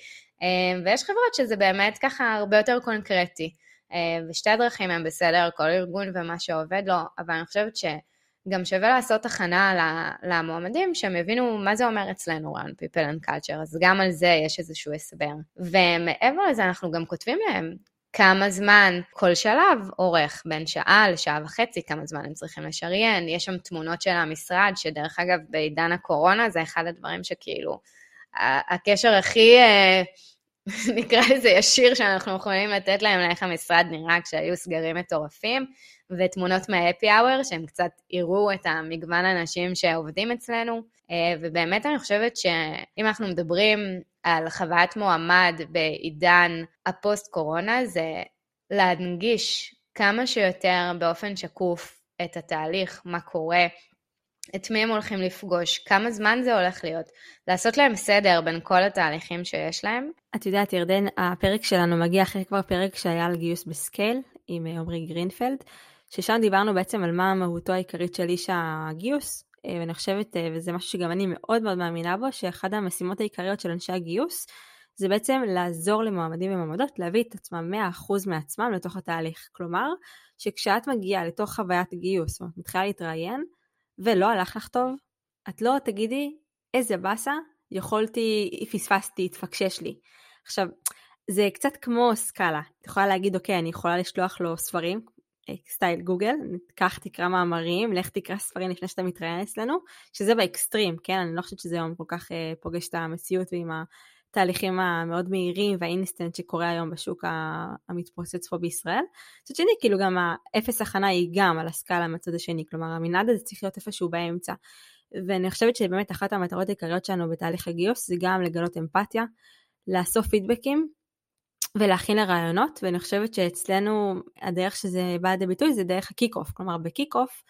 S2: אה, ויש חברות שזה באמת ככה הרבה יותר קונקרטי. אה, ושתי הדרכים הם בסדר, כל ארגון ומה שעובד לו, אבל אני חושבת שגם שווה לעשות הכנה למועמדים, שהם יבינו מה זה אומר אצלנו רעיון people and culture, אז גם על זה יש איזשהו הסבר. ומעבר לזה אנחנו גם כותבים להם כמה זמן כל שלב אורך, בין שעה לשעה וחצי, כמה זמן הם צריכים לשריין, יש שם תמונות של המשרד, שדרך אגב בעידן הקורונה זה אחד הדברים שכאילו, הקשר הכי... אה, [LAUGHS] נקרא לזה ישיר שאנחנו יכולים לתת להם לאיך המשרד נראה כשהיו סגרים מטורפים, ותמונות מהאפי אאואר שהם קצת יראו את המגוון האנשים שעובדים אצלנו, אה, ובאמת אני חושבת שאם אנחנו מדברים על חוויית מועמד בעידן הפוסט קורונה, זה להנגיש כמה שיותר באופן שקוף את התהליך, מה קורה, את מי הם הולכים לפגוש, כמה זמן זה הולך להיות, לעשות להם סדר בין כל התהליכים שיש להם.
S1: את יודעת, ירדן, הפרק שלנו מגיע אחרי כבר פרק שהיה על גיוס בסקייל עם אה, עמרי גרינפלד, ששם דיברנו בעצם על מה מהותו העיקרית של איש הגיוס, אה, ואני חושבת, אה, וזה משהו שגם אני מאוד מאוד מאמינה בו, שאחד המשימות העיקריות של אנשי הגיוס, זה בעצם לעזור למועמדים ומועמדות להביא את עצמם 100% מעצמם לתוך התהליך. כלומר, שכשאת מגיעה לתוך חוויית גיוס, או מתחילה להתראיין, ולא הלך לך טוב, את לא תגידי איזה באסה, יכולתי, פספסתי, התפקשש לי. עכשיו, זה קצת כמו סקאלה. את יכולה להגיד, אוקיי, אני יכולה לשלוח לו ספרים, אה, סטייל גוגל, קח תקרא מאמרים, לך תקרא ספרים לפני שאתה מתראיין אצלנו, שזה באקסטרים, כן? אני לא חושבת שזה היום כל כך אה, פוגש את המציאות ועם התהליכים המאוד מהירים והאינסטנט שקורה היום בשוק המתפוצץ פה בישראל. מצד שני, כאילו גם האפס הכנה היא גם על הסקאלה מהצד השני, כלומר המנעד הזה צריך להיות איפשהו באמצע. ואני חושבת שבאמת אחת המטרות העיקריות שלנו בתהליך הגיוס זה גם לגלות אמפתיה, לאסוף פידבקים ולהכין לראיונות, ואני חושבת שאצלנו הדרך שזה בא לידי ביטוי זה דרך ה kick-off, כלומר ב kick-off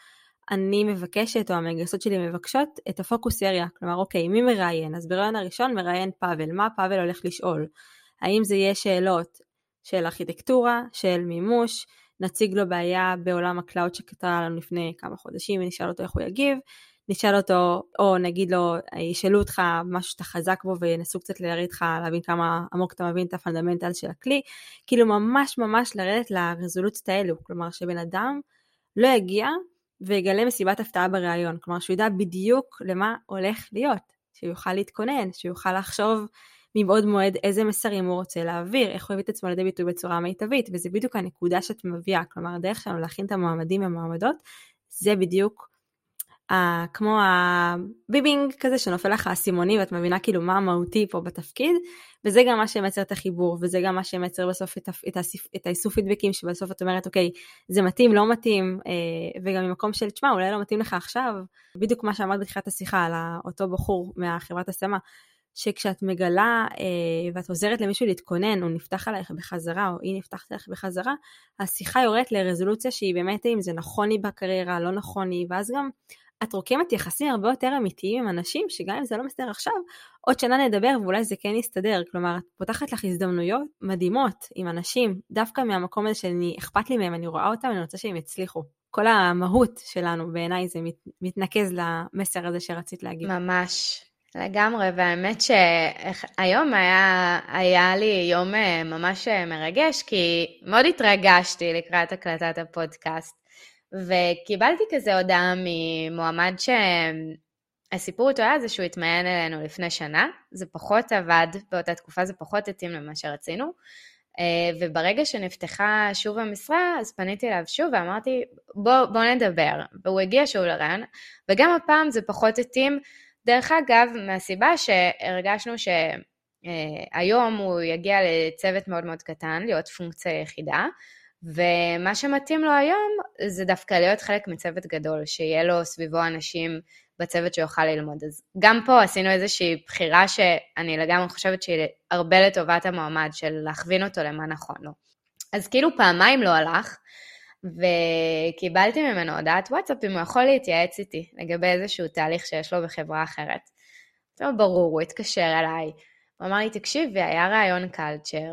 S1: אני מבקשת, או המגייסות שלי מבקשות, את ה focus area. כלומר, אוקיי, מי מראיין? אז בראיון הראשון מראיין פאבל. מה פאבל הולך לשאול? האם זה יהיה שאלות של ארכיטקטורה, של מימוש, נציג לו בעיה בעולם ה cloud שקרתה לנו לפני כמה חודשים ונשאל אותו איך הוא יגיב, נשאל אותו, או נגיד לו, ישאלו אותך משהו שאתה חזק בו וינסו קצת לרדת איתך, להבין כמה עמוק אתה מבין את ה fundamental של הכלי, כאילו ממש ממש לרדת לרזולוציות האלו, כלומר שבן אדם לא יגיע ויגלה מסיבת הפתעה בריאיון, כלומר שהוא ידע בדיוק למה הולך להיות, שהוא יוכל להתכונן, שהוא יוכל לחשוב מבעוד מועד איזה מסרים הוא רוצה להעביר, איך הוא הביא את עצמו לידי ביטוי בצורה מיטבית, וזה בדיוק הנקודה שאת מביאה, כלומר הדרך שלנו להכין את המועמדים והמועמדות, זה בדיוק ה, כמו הביבינג כזה שנופל לך האסימוני ואת מבינה כאילו מה המהותי פה בתפקיד וזה גם מה שמייצר את החיבור וזה גם מה שמייצר בסוף את, את, את האיסוף פידבקים שבסוף את אומרת אוקיי זה מתאים לא מתאים אה, וגם ממקום של תשמע אולי לא מתאים לך עכשיו בדיוק מה שאמרת בתחילת השיחה על אותו בחור מהחברת השמה שכשאת מגלה אה, ואת עוזרת למישהו להתכונן, הוא נפתח עלייך בחזרה, או היא נפתחת עלייך בחזרה, השיחה יורדת לרזולוציה שהיא באמת אם זה נכון לי בקריירה, לא נכון לי, ואז גם את רוקמת יחסים הרבה יותר אמיתיים עם אנשים, שגם אם זה לא מסתדר עכשיו, עוד שנה נדבר ואולי זה כן יסתדר. כלומר, את פותחת לך הזדמנויות מדהימות עם אנשים, דווקא מהמקום הזה שאני, אכפת לי מהם, אני רואה אותם, אני רוצה שהם יצליחו. כל המהות שלנו בעיניי זה מת, מתנקז למסר הזה שרצית להגיד.
S2: ממש. לגמרי, והאמת שהיום היה, היה לי יום אה, ממש אה, מרגש, כי מאוד התרגשתי לקראת הקלטת הפודקאסט. וקיבלתי כזה הודעה ממועמד שהסיפור איתו היה זה שהוא התמיין אלינו לפני שנה, זה פחות עבד באותה תקופה, זה פחות התאים למה שרצינו. אה, וברגע שנפתחה שוב המשרה, אז פניתי אליו שוב ואמרתי, בוא, בוא נדבר. והוא הגיע שוב לרעיון, וגם הפעם זה פחות התאים. דרך אגב, מהסיבה שהרגשנו שהיום הוא יגיע לצוות מאוד מאוד קטן, להיות פונקציה יחידה, ומה שמתאים לו היום זה דווקא להיות חלק מצוות גדול, שיהיה לו סביבו אנשים בצוות שיוכל ללמוד. אז גם פה עשינו איזושהי בחירה שאני לגמרי חושבת שהיא הרבה לטובת המועמד, של להכווין אותו למה נכון לו. אז כאילו פעמיים לא הלך, וקיבלתי ממנו הודעת וואטסאפ אם הוא יכול להתייעץ איתי לגבי איזשהו תהליך שיש לו בחברה אחרת. זה ברור, הוא התקשר אליי, הוא אמר לי, תקשיבי, היה ראיון קלצ'ר,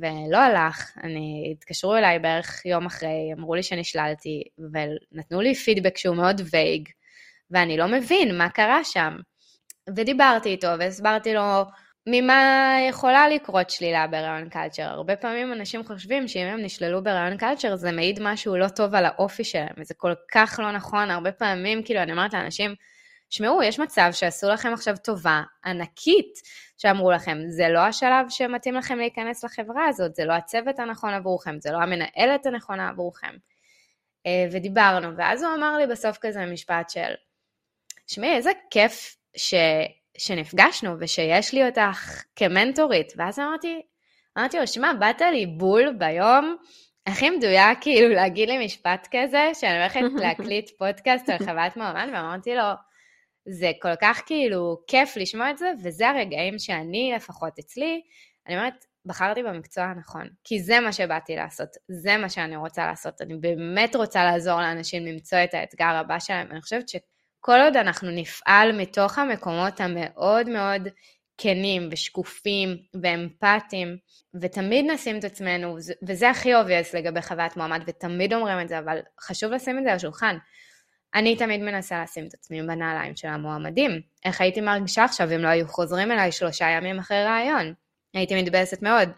S2: ולא הלך, אני, התקשרו אליי בערך יום אחרי, אמרו לי שנשללתי, ונתנו לי פידבק שהוא מאוד וייג, ואני לא מבין מה קרה שם. ודיברתי איתו והסברתי לו ממה יכולה לקרות שלילה בראיון קלצ'ר. הרבה פעמים אנשים חושבים שאם הם נשללו בראיון קלצ'ר זה מעיד משהו לא טוב על האופי שלהם, וזה כל כך לא נכון, הרבה פעמים כאילו אני אומרת לאנשים, שמעו, יש מצב שעשו לכם עכשיו טובה ענקית שאמרו לכם, זה לא השלב שמתאים לכם להיכנס לחברה הזאת, זה לא הצוות הנכון עבורכם, זה לא המנהלת הנכונה עבורכם. אה, ודיברנו, ואז הוא אמר לי בסוף כזה משפט של, שמעי, איזה כיף ש... שנפגשנו ושיש לי אותך כמנטורית. ואז אמרתי, אמרתי לו, שמע, באת לי בול ביום הכי מדויק כאילו להגיד לי משפט כזה, שאני הולכת [LAUGHS] להקליט פודקאסט על חוויית מועמד, ואמרתי לו, זה כל כך כאילו כיף לשמוע את זה, וזה הרגעים שאני לפחות אצלי, אני אומרת, בחרתי במקצוע הנכון, כי זה מה שבאתי לעשות, זה מה שאני רוצה לעשות, אני באמת רוצה לעזור לאנשים למצוא את האתגר הבא שלהם, אני חושבת שכל עוד אנחנו נפעל מתוך המקומות המאוד מאוד כנים ושקופים ואמפתיים, ותמיד נשים את עצמנו, וזה הכי obvious לגבי חוויית מועמד, ותמיד אומרים את זה, אבל חשוב לשים את זה על השולחן. אני תמיד מנסה לשים את עצמי בנעליים של המועמדים. איך הייתי מרגישה עכשיו אם לא היו חוזרים אליי שלושה ימים אחרי רעיון? הייתי מתבאסת מאוד.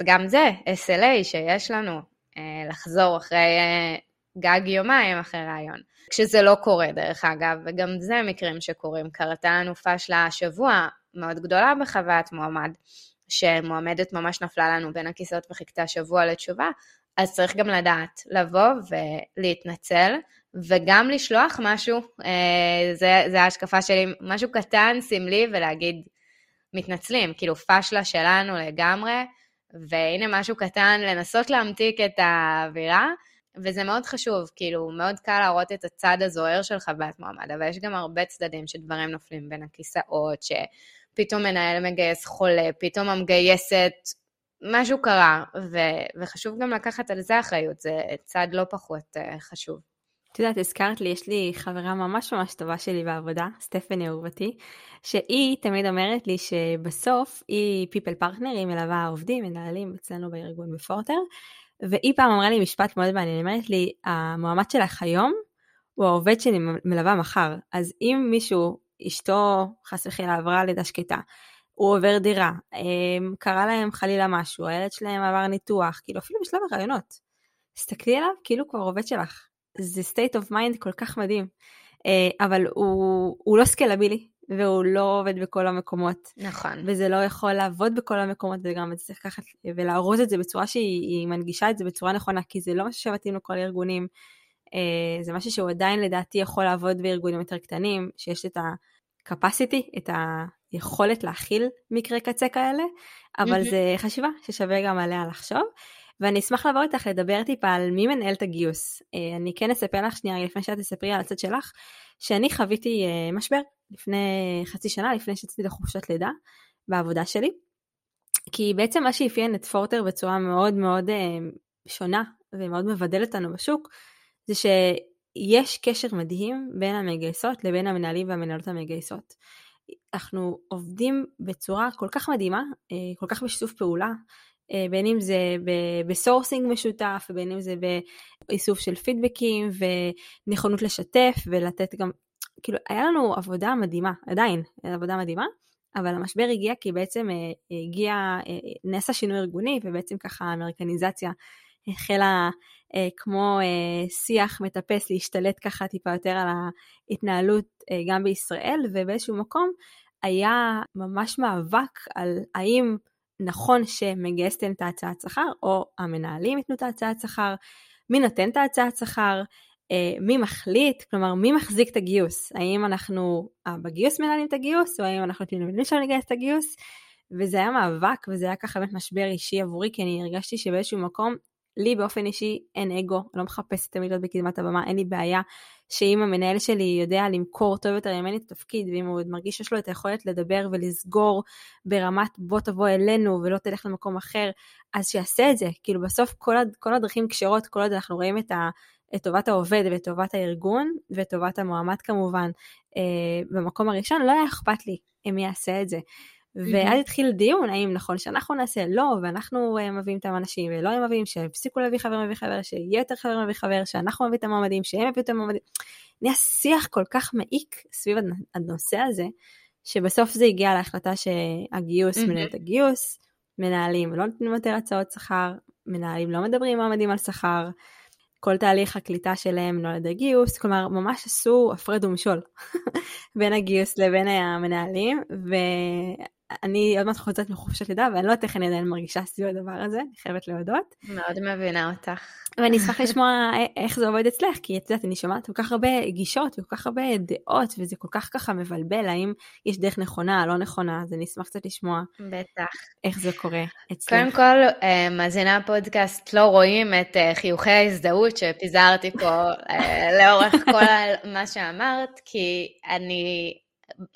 S2: וגם זה, SLA שיש לנו, אה, לחזור אחרי אה, גג יומיים אחרי רעיון. כשזה לא קורה דרך אגב, וגם זה מקרים שקורים. קרתה לנו פשלה השבוע מאוד גדולה בחוויית מועמד, שמועמדת ממש נפלה לנו בין הכיסאות וחיכתה שבוע לתשובה, אז צריך גם לדעת לבוא ולהתנצל, וגם לשלוח משהו, אה, זה, זה ההשקפה שלי, משהו קטן, סמלי, ולהגיד, מתנצלים, כאילו פשלה שלנו לגמרי, והנה משהו קטן, לנסות להמתיק את האווירה, וזה מאוד חשוב, כאילו, מאוד קל להראות את הצד הזוהר של חוויית מועמד, אבל יש גם הרבה צדדים שדברים נופלים בין הכיסאות, שפתאום מנהל מגייס חולה, פתאום המגייסת, משהו קרה, ו- וחשוב גם לקחת על זה אחריות, זה צד לא פחות uh, חשוב.
S1: את יודעת, הזכרת לי, יש לי חברה ממש ממש טובה שלי בעבודה, סטפני אהובתי, שהיא תמיד אומרת לי שבסוף היא פיפל פרטנר, היא מלווה עובדים, מנהלים אצלנו בארגון בפורטר, והיא פעם אמרה לי משפט מאוד מעניין, היא אומרת לי, המועמד שלך היום הוא העובד שאני מלווה מחר, אז אם מישהו, אשתו חס וחלילה עברה לידה שקטה, הוא עובר דירה, אמ, קרה להם חלילה משהו, הילד שלהם עבר ניתוח, כאילו אפילו בשלב הרעיונות. תסתכלי עליו כאילו הוא כבר עובד שלך. זה state of mind כל כך מדהים. אה, אבל הוא, הוא לא סקלבילי, והוא לא עובד בכל המקומות.
S2: נכון.
S1: וזה לא יכול לעבוד בכל המקומות, וגם צריך לקחת ולארוז את זה בצורה שהיא מנגישה את זה בצורה נכונה, כי זה לא משהו שמתאים לכל הארגונים. אה, זה משהו שהוא עדיין לדעתי יכול לעבוד בארגונים יותר קטנים, שיש את ה-capacity, את היכולת להכיל מקרי קצה כאלה, אבל mm-hmm. זה חשיבה ששווה גם עליה לחשוב. ואני אשמח לעבור איתך לדבר טיפה על מי מנהל את הגיוס. אה, אני כן אספר לך שנייה לפני שאת תספרי על הצד שלך, שאני חוויתי אה, משבר לפני חצי שנה, לפני שיצאתי לחופשת לידה בעבודה שלי. כי בעצם מה שאפיין את פורטר בצורה מאוד מאוד אה, שונה ומאוד מבדל אותנו בשוק, זה שיש קשר מדהים בין המגייסות לבין המנהלים והמנהלות המגייסות. אנחנו עובדים בצורה כל כך מדהימה, כל כך בשיתוף פעולה, אה, בין אם זה ב sourcing משותף, בין אם זה באיסוף של פידבקים ונכונות לשתף ולתת גם, כאילו היה לנו עבודה מדהימה, עדיין עבודה מדהימה, אבל המשבר הגיע כי בעצם אה, הגיע, אה, נעשה שינוי ארגוני ובעצם ככה האמריקניזציה החלה כמו שיח מטפס להשתלט ככה טיפה יותר על ההתנהלות גם בישראל ובאיזשהו מקום היה ממש מאבק על האם נכון שמגייסתם את ההצעת שכר, או המנהלים ייתנו את ההצעת שכר, מי נותן את ההצעת שכר, אה, מי מחליט, כלומר מי מחזיק את הגיוס, האם אנחנו אה, בגיוס מנהלים את הגיוס, או האם אנחנו נותנים למנהלים שלנו לגייס את הגיוס, וזה היה מאבק, וזה היה ככה באמת משבר אישי עבורי, כי אני הרגשתי שבאיזשהו מקום, לי באופן אישי אין אגו, אני לא מחפשת תמיד להיות בקדמת הבמה, אין לי בעיה שאם המנהל שלי יודע למכור טוב יותר ממני את התפקיד, ואם הוא מרגיש שיש לו את היכולת לדבר ולסגור ברמת בוא תבוא אלינו ולא תלך למקום אחר, אז שיעשה את זה. כאילו בסוף כל, הד, כל הדרכים כשרות, כל עוד אנחנו רואים את, ה, את טובת העובד ואת טובת הארגון ואת טובת המועמד כמובן אה, במקום הראשון, לא היה אכפת לי מי יעשה את זה. ואז התחיל דיון האם נכון שאנחנו נעשה, לא, ואנחנו uh, מביאים את האנשים, ולא הם מביאים, שהפסיקו להביא חבר מביא חבר, שיהיה יותר חבר מביא חבר, שאנחנו מביא את המועמדים, שהם יביאו את המועמדים. נהיה שיח כל כך מעיק סביב הנושא הזה, שבסוף זה הגיע להחלטה שהגיוס מנהל את הגיוס, מנהלים לא נותנים יותר הצעות שכר, מנהלים לא מדברים עם מועמדים על שכר, כל תהליך הקליטה שלהם נולד הגיוס, כלומר ממש עשו הפרד ומשול [LAUGHS] בין הגיוס לבין המנהלים, אני עוד מעט חוזרת מחופשת לידה, ואני לא יודעת איך אני עדיין מרגישה סביב הדבר הזה, אני חייבת להודות.
S2: מאוד מבינה אותך.
S1: ואני אשמח לשמוע איך זה עובד אצלך, כי את יודעת, אני שומעת כל כך הרבה גישות וכל כך הרבה דעות, וזה כל כך ככה מבלבל, האם יש דרך נכונה, לא נכונה, אז אני אשמח קצת לשמוע.
S2: בטח.
S1: איך זה קורה אצלך.
S2: קודם כל, אה, מאזיני הפודקאסט לא רואים את אה, חיוכי ההזדהות שפיזרתי פה אה, לאורך כל מה שאמרת, כי אני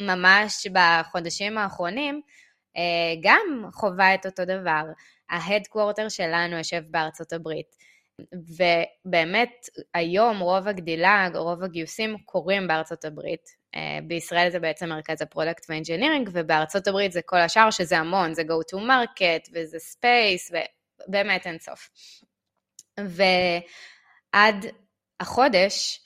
S2: ממש בחודשים האחרונים, אה, גם חווה את אותו דבר. ה headquarter שלנו יושב בארצות הברית. ובאמת, היום רוב הגדילה, רוב הגיוסים קורים בארצות הברית. אה, בישראל זה בעצם מרכז ה product ו engineering, ובארצות הברית זה כל השאר, שזה המון, זה go to market, וזה sales, ובאמת אין סוף. ועד החודש,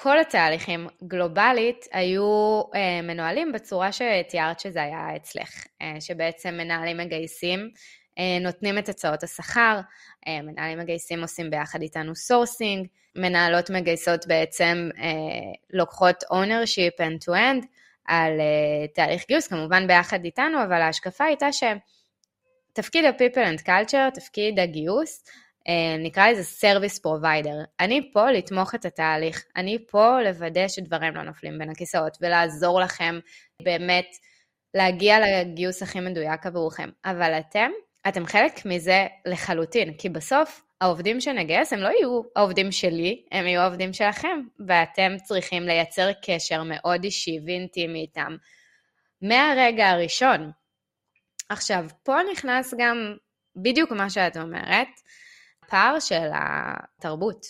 S2: כל התהליכים גלובלית היו אה, מנוהלים בצורה שתיארת שזה היה אצלך, אה, שבעצם מנהלים מגייסים, אה, נותנים את הצעות השכר, אה, מנהלים מגייסים עושים ביחד איתנו sourcing, מנהלות מגייסות בעצם אה, לוקחות ownership end-to-end על אה, תהליך גיוס, כמובן ביחד איתנו, אבל ההשקפה הייתה שתפקיד ה-people and culture, תפקיד הגיוס, נקרא לזה service provider. אני פה לתמוך את התהליך, אני פה לוודא שדברים לא נופלים בין הכיסאות ולעזור לכם באמת להגיע לגיוס הכי מדויק עבורכם. אבל אתם, אתם חלק מזה לחלוטין, כי בסוף העובדים שנגייס הם לא יהיו העובדים שלי, הם יהיו העובדים שלכם, ואתם צריכים לייצר קשר מאוד אישי ואינטימי איתם מהרגע הראשון. עכשיו, פה נכנס גם בדיוק מה שאת אומרת, הפער של התרבות.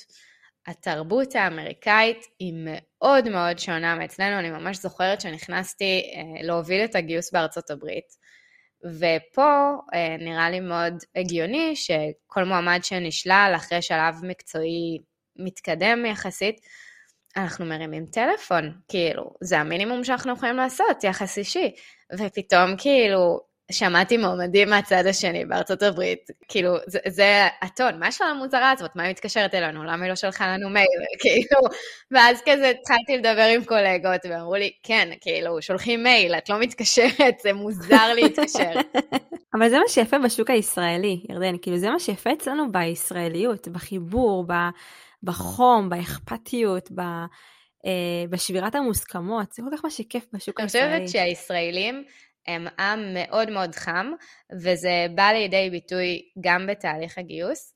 S2: התרבות האמריקאית היא מאוד מאוד שונה מאצלנו, אני ממש זוכרת שנכנסתי אה, להוביל את הגיוס בארצות הברית, ופה אה, נראה לי מאוד הגיוני שכל מועמד שנשלל אחרי שלב מקצועי מתקדם יחסית, אנחנו מרימים טלפון, כאילו, זה המינימום שאנחנו יכולים לעשות, יחס אישי. ופתאום כאילו, שמעתי מועמדים מהצד השני בארצות הברית, כאילו, זה, זה הטון, מה יש לה המוזרה הזאת? מה היא מתקשרת אלינו? למה היא לא שלחה לנו מייל? [LAUGHS] כאילו, ואז כזה התחלתי לדבר עם קולגות, ואמרו לי, כן, כאילו, שולחים מייל, את לא מתקשרת, זה מוזר להתקשר. [LAUGHS]
S1: אבל זה מה שיפה בשוק הישראלי, ירדן, כאילו, זה מה שיפה אצלנו בישראליות, בחיבור, ב... בחום, באכפתיות, ב... אה, בשבירת המוסכמות, זה כל כך מה שכיף בשוק הישראלי.
S2: אני חושבת שהישראלים הם עם מאוד מאוד חם, וזה בא לידי ביטוי גם בתהליך הגיוס.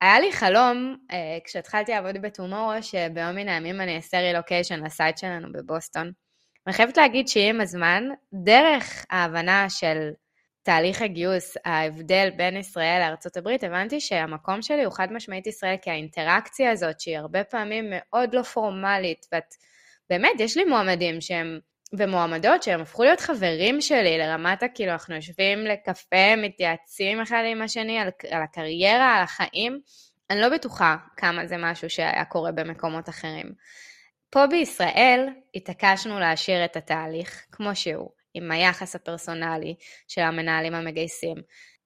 S2: היה לי חלום, אה, כשהתחלתי לעבוד בטומורו, שביום מן הימים אני אעשה רילוקיישן לסייט שלנו בבוסטון. אני חייבת להגיד שעם הזמן, דרך ההבנה של תהליך הגיוס, ההבדל בין ישראל הברית, הבנתי שהמקום שלי הוא חד משמעית ישראל, כי האינטראקציה הזאת, שהיא הרבה פעמים מאוד לא פורמלית, ואת, באמת, יש לי מועמדים שהם, ומועמדות שהם הפכו להיות חברים שלי, לרמת הכאילו, אנחנו יושבים לקפה, מתייעצים אחד עם השני על, על הקריירה, על החיים. אני לא בטוחה כמה זה משהו שהיה קורה במקומות אחרים. פה בישראל התעקשנו להשאיר את התהליך כמו שהוא. עם היחס הפרסונלי של המנהלים המגייסים.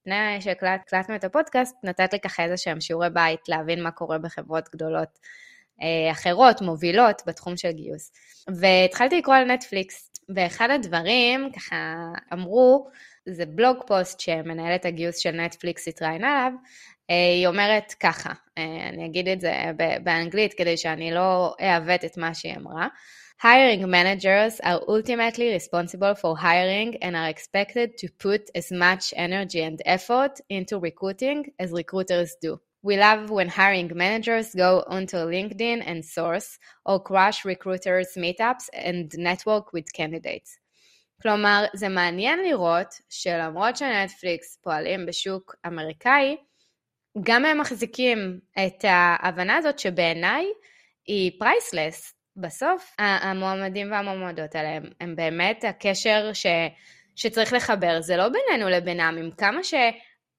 S2: לפני שהקלטנו את הפודקאסט, נתת לי ככה איזה שהם שיעורי בית להבין מה קורה בחברות גדולות אחרות, מובילות, בתחום של גיוס. והתחלתי לקרוא על נטפליקס, ואחד הדברים, ככה אמרו, זה בלוג פוסט שמנהלת הגיוס של נטפליקס התראיינה עליו, אה, היא אומרת ככה, אה, אני אגיד את זה באנגלית כדי שאני לא אעוות את מה שהיא אמרה. Hiring managers are ultimately responsible for hiring and are expected to put as much energy and effort into recruiting as recruiters do. We love when hiring managers go onto LinkedIn and Source or crush recruiters' meetups and network with candidates. כלומר, זה מעניין לראות שלמרות שנטפליקס פועלים בשוק אמריקאי, גם הם מחזיקים את ההבנה הזאת שבעיניי היא פרייסלס. בסוף המועמדים והמועמדות האלה הם, באמת הקשר ש, שצריך לחבר, זה לא בינינו לבינם, עם כמה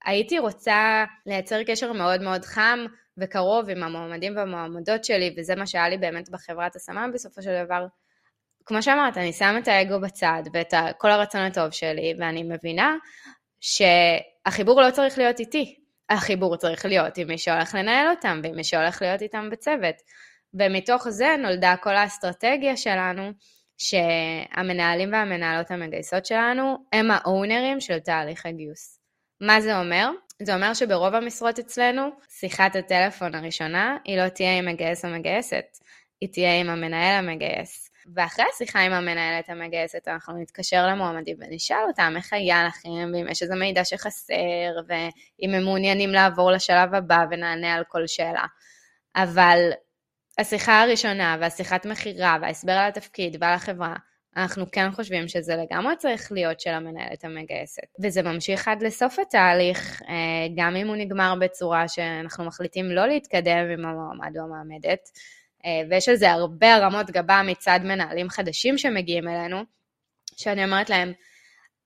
S2: שהייתי רוצה לייצר קשר מאוד מאוד חם וקרוב עם המועמדים והמועמדות שלי, וזה מה שהיה לי באמת בחברת השמה בסופו של דבר. כמו שאמרת, אני שמה את האגו בצד ואת כל הרצון הטוב שלי, ואני מבינה שהחיבור לא צריך להיות איתי, החיבור צריך להיות עם מי שהולך לנהל אותם ועם מי שהולך להיות איתם בצוות. ומתוך זה נולדה כל האסטרטגיה שלנו, שהמנהלים והמנהלות המגייסות שלנו הם האונרים של תהליך הגיוס. מה זה אומר? זה אומר שברוב המשרות אצלנו, שיחת הטלפון הראשונה היא לא תהיה עם מגייס או מגייסת, היא תהיה עם המנהל המגייס. ואחרי השיחה עם המנהלת המגייסת אנחנו נתקשר למועמדים ונשאל אותם איך היה לכם, ואם יש איזה מידע שחסר, ואם הם מעוניינים לעבור לשלב הבא ונענה על כל שאלה. אבל השיחה הראשונה והשיחת מכירה וההסבר על התפקיד ועל החברה, אנחנו כן חושבים שזה לגמרי צריך להיות של המנהלת המגייסת. וזה ממשיך עד לסוף התהליך, אה, גם אם הוא נגמר בצורה שאנחנו מחליטים לא להתקדם עם המועמד או המעמדת, אה, ויש על זה הרבה הרמות גבה מצד מנהלים חדשים שמגיעים אלינו, שאני אומרת להם,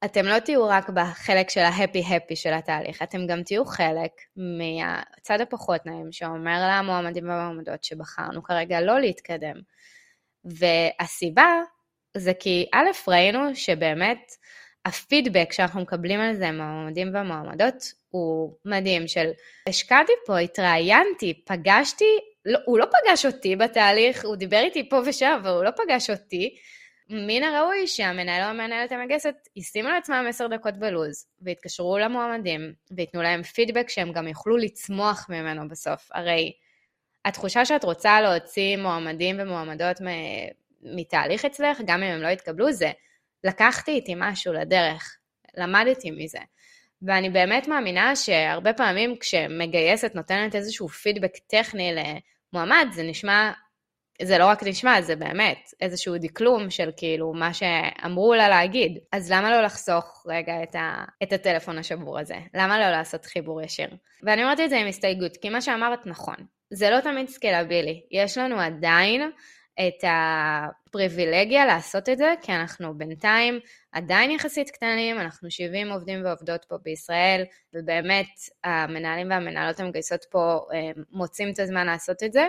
S2: אתם לא תהיו רק בחלק של ההפי-הפי של התהליך, אתם גם תהיו חלק מהצד הפחות נעים שאומר למועמדים והמועמדות שבחרנו כרגע לא להתקדם. והסיבה זה כי א', ראינו שבאמת הפידבק שאנחנו מקבלים על זה מהמועמדים והמועמדות הוא מדהים של השקעתי פה, התראיינתי, פגשתי, לא, הוא לא פגש אותי בתהליך, הוא דיבר איתי פה ושם, אבל הוא לא פגש אותי, מן הראוי שהמנהל או המנהלת המגייסת ישימו לעצמם עשר דקות בלוז, ויתקשרו למועמדים, וייתנו להם פידבק שהם גם יוכלו לצמוח ממנו בסוף. הרי התחושה שאת רוצה להוציא מועמדים ומועמדות מתהליך אצלך, גם אם הם לא יתקבלו, זה לקחתי איתי משהו לדרך, למדתי מזה. ואני באמת מאמינה שהרבה פעמים כשמגייסת נותנת איזשהו פידבק טכני למועמד, זה נשמע זה לא רק נשמע, זה באמת איזשהו דקלום של כאילו מה שאמרו לה להגיד. אז למה לא לחסוך רגע את, ה, את הטלפון השבור הזה? למה לא לעשות חיבור ישיר? ואני אומרת את זה עם הסתייגות, כי מה שאמרת נכון. זה לא תמיד סקלבילי. יש לנו עדיין את הפריבילגיה לעשות את זה, כי אנחנו בינתיים עדיין יחסית קטנים, אנחנו 70 עובדים ועובדות פה בישראל, ובאמת המנהלים והמנהלות המגייסות פה אה, מוצאים את הזמן לעשות את זה.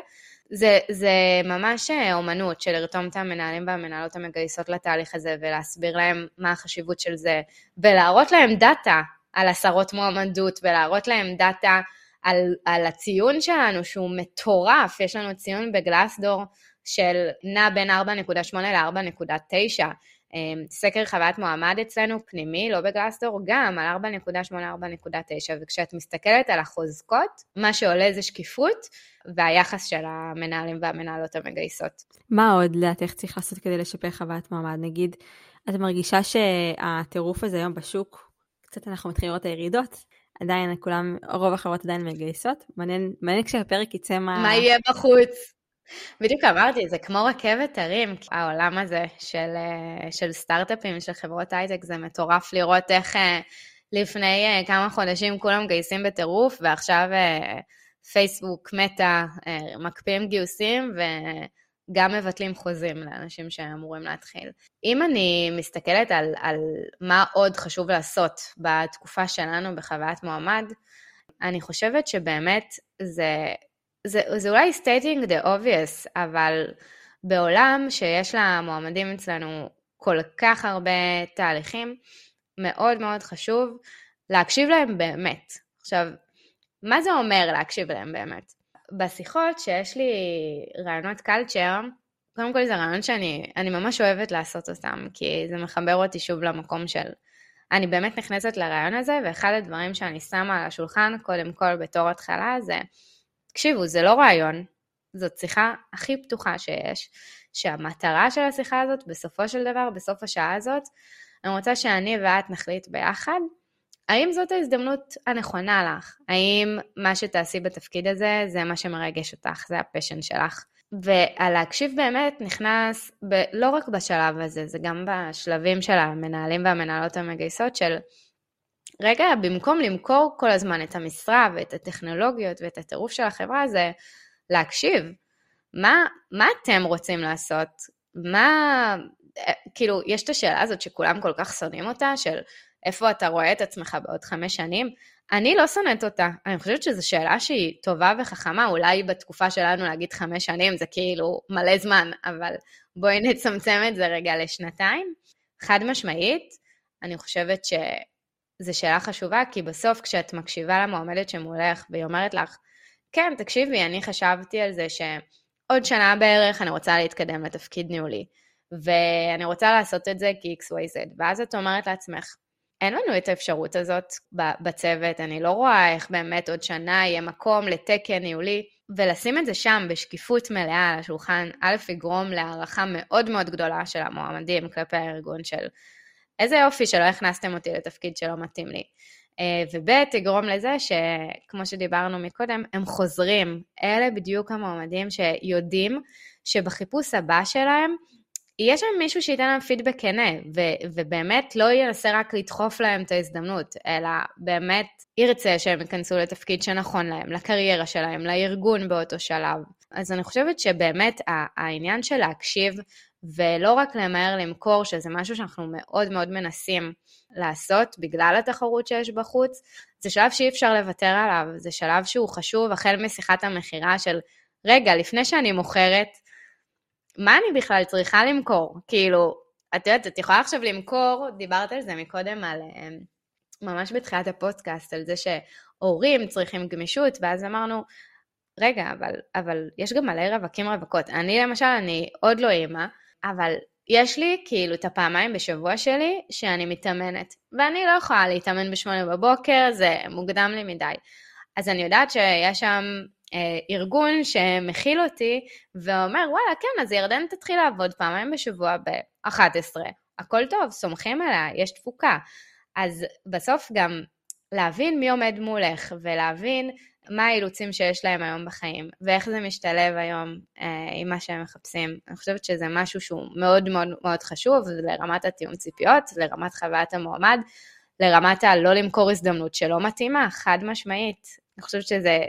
S2: זה, זה ממש אה, אומנות של לרתום את המנהלים והמנהלות המגייסות לתהליך הזה ולהסביר להם מה החשיבות של זה, ולהראות להם דאטה על עשרות מועמדות, ולהראות להם דאטה על, על הציון שלנו שהוא מטורף, יש לנו ציון בגלסדור של נע בין 4.8 ל-4.9. אמ, סקר חוויית מועמד אצלנו פנימי, לא בגלסדור, גם על 4.8-4.9, וכשאת מסתכלת על החוזקות, מה שעולה זה שקיפות והיחס של המנהלים והמנהלות המגייסות.
S1: מה עוד לדעתך צריך לעשות כדי לשפר חוויית מועמד? נגיד, את מרגישה שהטירוף הזה היום בשוק, קצת אנחנו מתחילים לראות את הירידות, עדיין כולם, רוב החברות עדיין מגייסות, מעניין, מעניין כשהפרק יצא מה...
S2: מה יהיה בחוץ? בדיוק אמרתי, זה כמו רכבת הרים, העולם הזה של, אה, של סטארט-אפים, של חברות הייטק, זה מטורף לראות איך אה, לפני אה, כמה חודשים כולם מגייסים בטירוף, ועכשיו פייסבוק, מטא, מקפיאים גיוסים, וגם מבטלים חוזים לאנשים שאמורים להתחיל. אם אני מסתכלת על, על מה עוד חשוב לעשות בתקופה שלנו בחוויית מועמד, אני חושבת שבאמת זה זה, זה אולי stating the obvious, אבל בעולם שיש למועמדים אצלנו כל כך הרבה תהליכים, מאוד מאוד חשוב להקשיב להם באמת. עכשיו, מה זה אומר להקשיב להם באמת? בשיחות שיש לי רעיונות קלצ'ר, קודם כל זה רעיון שאני ממש אוהבת לעשות אותם, כי זה מחבר אותי שוב למקום של... אני באמת נכנסת לרעיון הזה, ואחד הדברים שאני שמה על השולחן, קודם כל בתור התחלה, זה תקשיבו, זה לא רעיון, זאת שיחה הכי פתוחה שיש, שהמטרה של השיחה הזאת, בסופו של דבר, בסוף השעה הזאת, אני רוצה שאני ואת נחליט ביחד, האם זאת ההזדמנות הנכונה לך? האם מה שתעשי בתפקיד הזה, זה מה שמרגש אותך, זה הפשן שלך? והלהקשיב באמת נכנס ב- לא רק בשלב הזה, זה גם בשלבים של המנהלים והמנהלות המגייסות של רגע, במקום למכור כל הזמן את המשרה ואת הטכנולוגיות ואת הטירוף של החברה, זה להקשיב. מה, מה אתם רוצים לעשות? מה... כאילו, יש את השאלה הזאת שכולם כל כך שונאים אותה, של איפה אתה רואה את עצמך בעוד חמש שנים? אני לא שונאת אותה. אני חושבת שזו שאלה שהיא טובה וחכמה, אולי בתקופה שלנו להגיד חמש שנים זה כאילו מלא זמן, אבל בואי נצמצם את זה רגע לשנתיים. חד משמעית, אני חושבת ש... זו שאלה חשובה, כי בסוף כשאת מקשיבה למועמדת שמולך והיא אומרת לך, כן, תקשיבי, אני חשבתי על זה שעוד שנה בערך אני רוצה להתקדם לתפקיד ניהולי, ואני רוצה לעשות את זה כי-XYZ, ואז את אומרת לעצמך, אין לנו את האפשרות הזאת בצוות, אני לא רואה איך באמת עוד שנה יהיה מקום לתקן ניהולי, ולשים את זה שם בשקיפות מלאה על השולחן, א', יגרום להערכה מאוד מאוד גדולה של המועמדים כלפי הארגון של איזה יופי שלא הכנסתם אותי לתפקיד שלא מתאים לי. אה, וב' תגרום לזה שכמו שדיברנו מקודם, הם חוזרים. אלה בדיוק המועמדים שיודעים שבחיפוש הבא שלהם, יהיה שם מישהו שייתן להם פידבק כנה, ו- ובאמת לא ינסה רק לדחוף להם את ההזדמנות, אלא באמת ירצה שהם ייכנסו לתפקיד שנכון להם, לקריירה שלהם, לארגון באותו שלב. אז אני חושבת שבאמת העניין של להקשיב ולא רק למהר למכור, שזה משהו שאנחנו מאוד מאוד מנסים לעשות בגלל התחרות שיש בחוץ, זה שלב שאי אפשר לוותר עליו, זה שלב שהוא חשוב החל משיחת המכירה של, רגע, לפני שאני מוכרת, מה אני בכלל צריכה למכור? כאילו, את יודעת, את יכולה עכשיו למכור, דיברת על זה מקודם, על, אמ, ממש בתחילת הפודקאסט, על זה שהורים צריכים גמישות, ואז אמרנו, רגע, אבל, אבל יש גם מלא רווקים רווקות. אני למשל, אני עוד לא אימא, אבל יש לי כאילו את הפעמיים בשבוע שלי שאני מתאמנת, ואני לא יכולה להתאמן בשמונה בבוקר, זה מוקדם לי מדי. אז אני יודעת שיש שם אה, ארגון שמכיל אותי ואומר, וואלה, כן, אז ירדן תתחיל לעבוד פעמיים בשבוע ב-11. הכל טוב, סומכים עליה, יש תפוקה. אז בסוף גם להבין מי עומד מולך ולהבין מה האילוצים שיש להם היום בחיים, ואיך זה משתלב היום אה, עם מה שהם מחפשים. אני חושבת שזה משהו שהוא מאוד מאוד מאוד חשוב, לרמת התיאום ציפיות, לרמת חוויית המועמד, לרמת הלא למכור הזדמנות שלא מתאימה, חד משמעית. אני חושבת שזה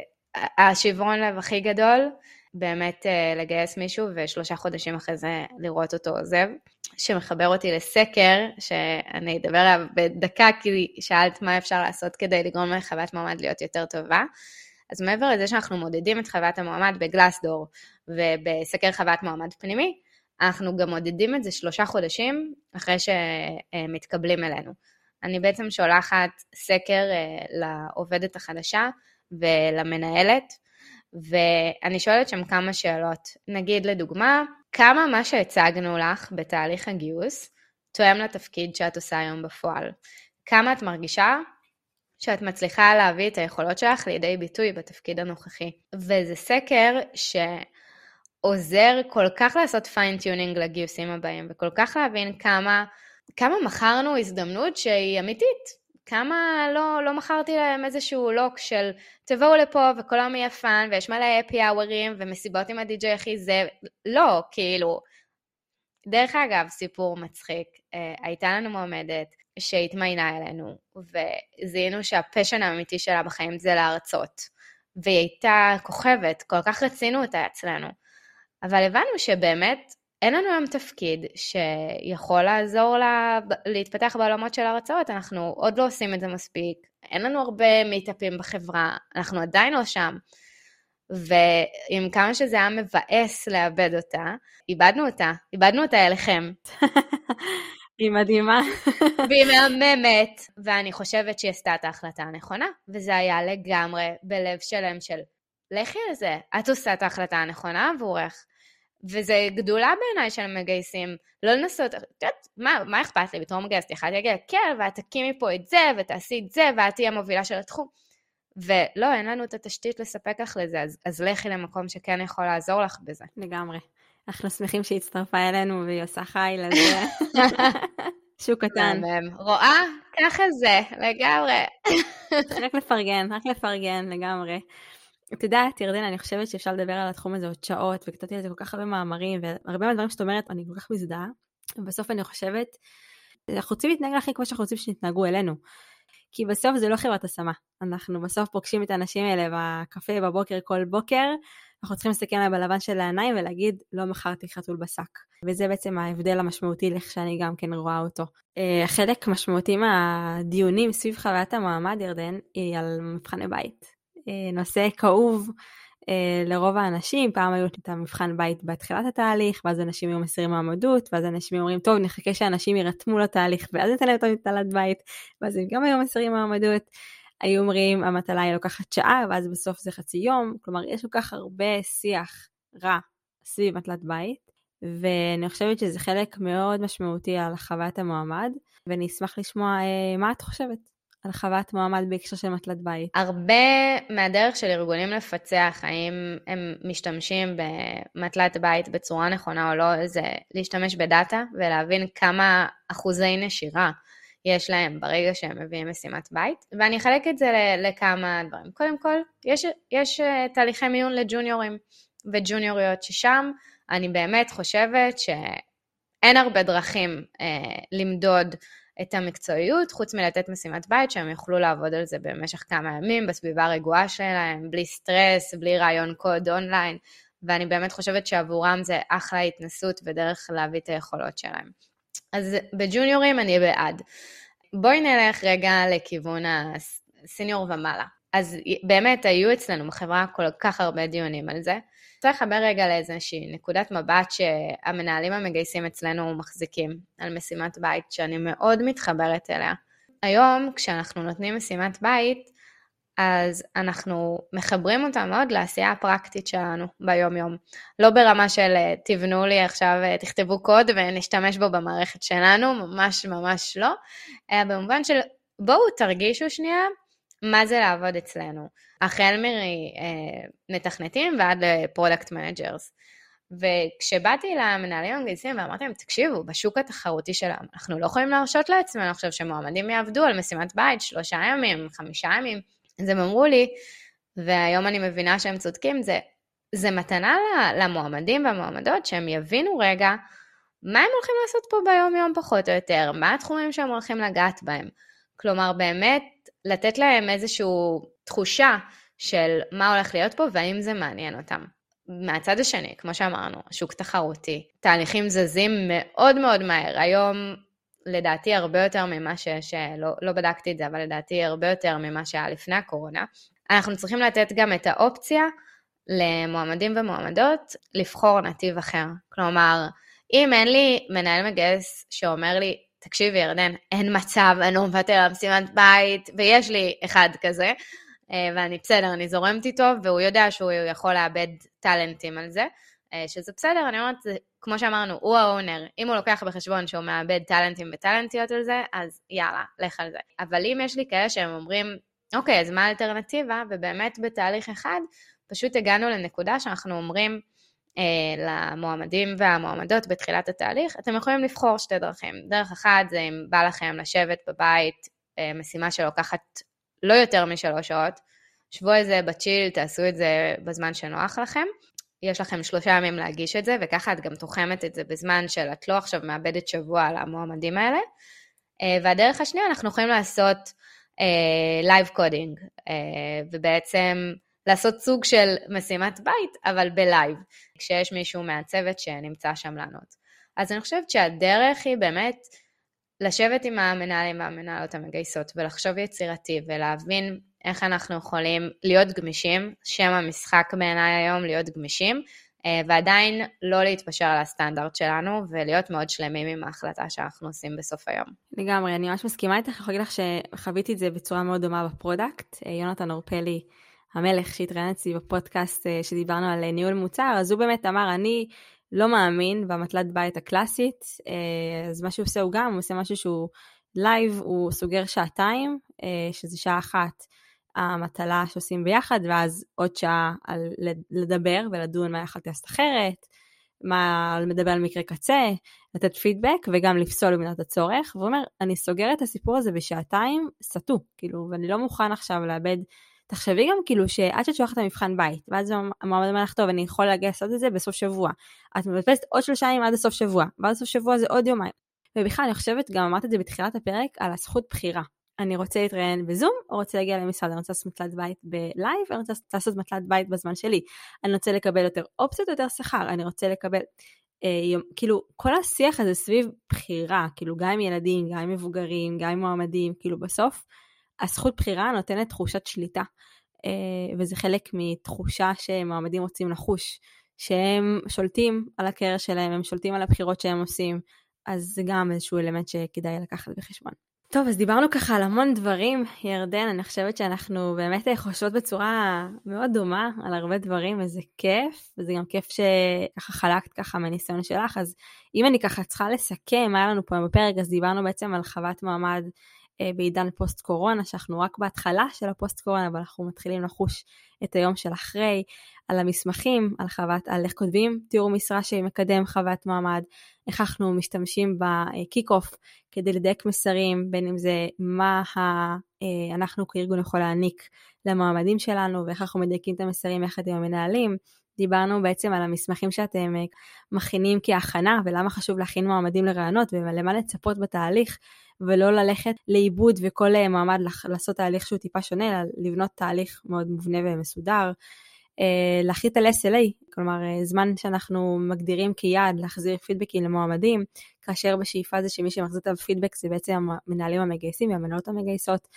S2: השברון לב הכי גדול, באמת אה, לגייס מישהו ושלושה חודשים אחרי זה לראות אותו עוזב, שמחבר אותי לסקר, שאני אדבר עליו בדקה, כי שאלת מה אפשר לעשות כדי לגרום לחוויית מועמד להיות יותר טובה. אז מעבר לזה שאנחנו מודדים את חוויית המועמד בגלסדור ובסקר חוויית מועמד פנימי, אנחנו גם מודדים את זה שלושה חודשים אחרי שמתקבלים אלינו. אני בעצם שולחת סקר אה, לעובדת החדשה ולמנהלת, ואני שואלת שם כמה שאלות. נגיד לדוגמה, כמה מה שהצגנו לך בתהליך הגיוס תואם לתפקיד שאת עושה היום בפועל? כמה את מרגישה שאת מצליחה להביא את היכולות שלך לידי ביטוי בתפקיד הנוכחי? וזה סקר שעוזר כל כך לעשות fine tuning לגיוסים הבאים, וכל כך להבין כמה, כמה מכרנו הזדמנות שהיא אמיתית, כמה לא, לא מכרתי להם איזשהו לוק של תבואו לפה וכל היום יהיה fun ויש מלא happy hour ים ומסיבות עם הדי-ג'יי הכי זה, לא, כאילו. דרך אגב, סיפור מצחיק, אה, הייתה לנו מועמדת שהתמיינה אלינו וזיהינו שהפשן האמיתי שלה בחיים זה להרצות. והיא הייתה כוכבת, כל כך רצינו אותה אצלנו. אבל הבנו שבאמת אין לנו היום תפקיד שיכול לעזור לה להתפתח בעולמות של הרצאות, אנחנו עוד לא עושים את זה מספיק, אין לנו הרבה מיטאפים בחברה, אנחנו עדיין לא שם. ועם כמה שזה היה מבאס לאבד אותה, איבדנו אותה, איבדנו אותה אליכם. [LAUGHS]
S1: היא מדהימה.
S2: והיא מהממת, ואני חושבת שהיא עשתה את ההחלטה הנכונה, וזה היה לגמרי בלב שלם של לכי על זה, את עושה את ההחלטה הנכונה עבורך. וזה גדולה בעיניי של מגייסים, לא לנסות, את יודעת, מה, מה אכפת לי בתור מגייסת? יכולתי להגיד, כן, ואת תקימי פה את זה, ותעשי את זה, ואת תהיי המובילה של התחום. ולא, אין לנו את התשתית לספק לך לזה, אז, אז לכי למקום שכן יכול לעזור לך בזה.
S1: לגמרי. אנחנו שמחים שהיא הצטרפה אלינו והיא עושה חי לזה. [LAUGHS] שוק קטן.
S2: רואה? ככה זה, לגמרי.
S1: רק לפרגן, רק לפרגן לגמרי. את יודעת, ירדנה, אני חושבת שאפשר לדבר על התחום הזה עוד שעות, וכתבתי על זה כל כך הרבה מאמרים, והרבה מהדברים שאת אומרת, אני כל כך מזדהה. ובסוף אני חושבת, אנחנו רוצים להתנהג לכי כמו שאנחנו רוצים שיתנהגו אלינו. כי בסוף זה לא חברת השמה. אנחנו בסוף פוגשים את האנשים האלה בקפה בבוקר כל בוקר, אנחנו צריכים להסתכל עליהם בלבן של העיניים ולהגיד, לא מכרתי חתול בשק. וזה בעצם ההבדל המשמעותי לאיך שאני גם כן רואה אותו. אה, חלק משמעותי מהדיונים סביב חוויית המעמד, ירדן, היא על מבחני בית. אה, נושא כאוב אה, לרוב האנשים, פעם היו את המבחן בית בתחילת התהליך, ואז אנשים היו מסירים מעמדות, ואז אנשים אומרים, טוב, נחכה שאנשים יירתמו לתהליך, ואז ניתן להם את המטלת בית, ואז הם גם היו מסירים מעמדות. היו אומרים, המטלה היא לוקחת שעה, ואז בסוף זה חצי יום, כלומר, יש כל כך הרבה שיח רע סביב מטלת בית, ואני חושבת שזה חלק מאוד משמעותי על חוויית המועמד, ואני אשמח לשמוע אה, מה את חושבת. על חוות מועמד בהקשר של מטלת בית?
S2: הרבה מהדרך של ארגונים לפצח, האם הם משתמשים במטלת בית בצורה נכונה או לא, זה להשתמש בדאטה ולהבין כמה אחוזי נשירה יש להם ברגע שהם מביאים משימת בית. ואני אחלק את זה לכמה דברים. קודם כל, יש, יש אה, תהליכי מיון לג'וניורים וג'וניוריות ששם אני באמת חושבת שאין הרבה דרכים אה, למדוד את המקצועיות, חוץ מלתת משימת בית, שהם יוכלו לעבוד על זה במשך כמה ימים, בסביבה הרגועה שלהם, בלי סטרס, בלי ראיון קוד אונליין, ואני באמת חושבת שעבורם זה אחלה התנסות ודרך להביא את היכולות שלהם. אז בג'וניורים אני בעד. בואי נלך רגע לכיוון הסיניור ומעלה. אז באמת היו אצלנו בחברה כל כך הרבה דיונים על זה. רוצה לחבר רגע לאיזושהי נקודת מבט שהמנהלים המגייסים אצלנו מחזיקים על משימת בית, שאני מאוד מתחברת אליה. היום, כשאנחנו נותנים משימת בית, אז אנחנו מחברים אותה מאוד לעשייה הפרקטית שלנו ביום-יום. לא ברמה של תבנו לי עכשיו, תכתבו קוד ונשתמש בו במערכת שלנו, ממש ממש לא, אלא במובן של בואו תרגישו שנייה מה זה לעבוד אצלנו. החל ממתכנתים ועד ל product managers. וכשבאתי למנהלים המגייסים ואמרתי להם, תקשיבו, בשוק התחרותי שלנו, אנחנו לא יכולים להרשות לעצמנו עכשיו שמועמדים יעבדו על משימת בית שלושה ימים, חמישה ימים. אז הם אמרו לי, והיום אני מבינה שהם צודקים, זה, זה מתנה למועמדים והמועמדות שהם יבינו רגע מה הם הולכים לעשות פה ביום-יום פחות או יותר, מה התחומים שהם הולכים לגעת בהם. כלומר, באמת לתת להם איזושהי תחושה של מה הולך להיות פה והאם זה מעניין אותם. מהצד השני, כמו שאמרנו, השוק תחרותי, תהליכים זזים מאוד מאוד מהר. היום, לדעתי, הרבה יותר ממה שיש, לא, לא בדקתי את זה, אבל לדעתי הרבה יותר ממה שהיה לפני הקורונה. אנחנו צריכים לתת גם את האופציה למועמדים ומועמדות לבחור נתיב אחר. כלומר, אם אין לי מנהל מגייס שאומר לי, תקשיבי ירדן, אין מצב, אני לא מוותר על משימת בית, ויש לי אחד כזה, אה, ואני בסדר, אני זורמת איתו, והוא יודע שהוא יכול לאבד טאלנטים על זה, שזה בסדר, אני אומרת, כמו שאמרנו, הוא האונר, אם הוא לוקח בחשבון שהוא מאבד טאלנטים וטאלנטיות על זה, אז יאללה, לך על זה. אבל אם יש לי כאלה שהם אומרים, אוקיי, אז מה האלטרנטיבה? ובאמת בתהליך אחד, פשוט הגענו לנקודה שאנחנו אומרים, אה, למועמדים והמועמדות בתחילת התהליך, אתם יכולים לבחור שתי דרכים. דרך אחת זה אם בא לכם לשבת בבית, אה, משימה שלוקחת לא יותר משלוש שעות, שבו על זה ב chill, תעשו את זה בזמן שנוח לכם. יש לכם שלושה ימים להגיש את זה, וככה את גם תוחמת את זה בזמן של את לא עכשיו מאבדת שבוע על המועמדים האלה. אה, והדרך השנייה, אנחנו יכולים לעשות live אה, coding, אה, ובעצם לעשות סוג של משימת בית, אבל ב live, כשיש מישהו מהצוות שנמצא שם לענות. אז אני חושבת שהדרך היא באמת לשבת עם המנהלים והמנהלות המגייסות ולחשוב יצירתי ולהבין איך אנחנו יכולים להיות גמישים, שם המשחק בעיניי היום להיות גמישים, אה, ועדיין לא להתפשר על הסטנדרט שלנו ולהיות מאוד שלמים עם ההחלטה שאנחנו עושים בסוף היום.
S1: לגמרי, אני ממש מסכימה איתך, אני יכולה להגיד לך שחוויתי את זה בצורה מאוד דומה ב product. אה, יונתן אורפלי המלך שהתראיין אצלי בפודקאסט אה, שדיברנו על ניהול מוצר, אז הוא באמת אמר, אני לא מאמין במטלת בית הקלאסית, אז מה שהוא עושה הוא גם, הוא עושה משהו שהוא live, הוא סוגר שעתיים, שזה שעה אחת המטלה שעושים ביחד, ואז עוד שעה על לדבר ולדון מה יכולתי לעשות אחרת, מה לדבר על מקרה קצה, לתת פידבק וגם לפסול במידת הצורך, והוא אומר, אני סוגר את הסיפור הזה בשעתיים, סטו, כאילו, ואני לא מוכן עכשיו לאבד תחשבי גם כאילו שעד שאת שולחת את המבחן בית, ואז המועמד אומר לך, טוב, אני יכול להגיע לעשות את זה בסוף שבוע. את מבטלת עוד שלושה ימים עד הסוף שבוע, ואז סוף שבוע זה עוד יומיים. ובכלל, אני חושבת, גם אמרת את זה בתחילת הפרק, על הזכות בחירה. אני רוצה להתראיין בזום, או רוצה להגיע למשרד, אני רוצה לעשות מטלת בית בלייב, אני רוצה לעשות מטלת בית בזמן שלי. אני רוצה לקבל יותר אופציות, יותר שכר, אני רוצה לקבל... אה, יום, כאילו, כל השיח הזה סביב בחירה, כאילו, גם עם ילדים, גם עם מבוגרים, גם עם מועמדים, כאילו, בסוף, הזכות בחירה נותנת תחושת שליטה, אה, וזה חלק מתחושה שמועמדים רוצים לחוש, שהם שולטים על הקריירה שלהם, הם שולטים על הבחירות שהם עושים, אז זה גם איזשהו אלמנט שכדאי לקחת בחשבון. טוב, אז דיברנו ככה על המון דברים, ירדן, אני חושבת שאנחנו באמת חושבות בצורה מאוד דומה על הרבה דברים, וזה כיף, וזה גם כיף שככה חלקת ככה מהניסיון שלך, אז אם אני ככה צריכה לסכם מה היה לנו פה בפרק, אז דיברנו בעצם על חוות מעמד אה, בעידן פוסט קורונה, שאנחנו רק בהתחלה של הפוסט קורונה, אבל אנחנו מתחילים לחוש את היום של אחרי, על המסמכים, על חוות, על איך כותבים תיאור משרה שמקדם חוות מעמד, איך אנחנו משתמשים בקיק אוף כדי לדייק מסרים, בין אם זה מה ה, אה, אנחנו כארגון יכול להעניק למועמדים שלנו, ואיך אנחנו מדייקים את המסרים יחד עם המנהלים. דיברנו בעצם על המסמכים שאתם אה, מכינים כהכנה ולמה חשוב להכין מועמדים לרעיונות ולמה לצפות בתהליך ולא ללכת לאיבוד וכל אה, מועמד לעשות תהליך שהוא טיפה שונה, אלא לבנות תהליך מאוד מובנה ומסודר. אה, להחליט על SLA, כלומר זמן שאנחנו מגדירים כיעד להחזיר פידבקים למועמדים, כאשר בשאיפה זה שמי שמחזיר את הפידבק זה בעצם המנהלים המגייסים והמנהלות המגייסות.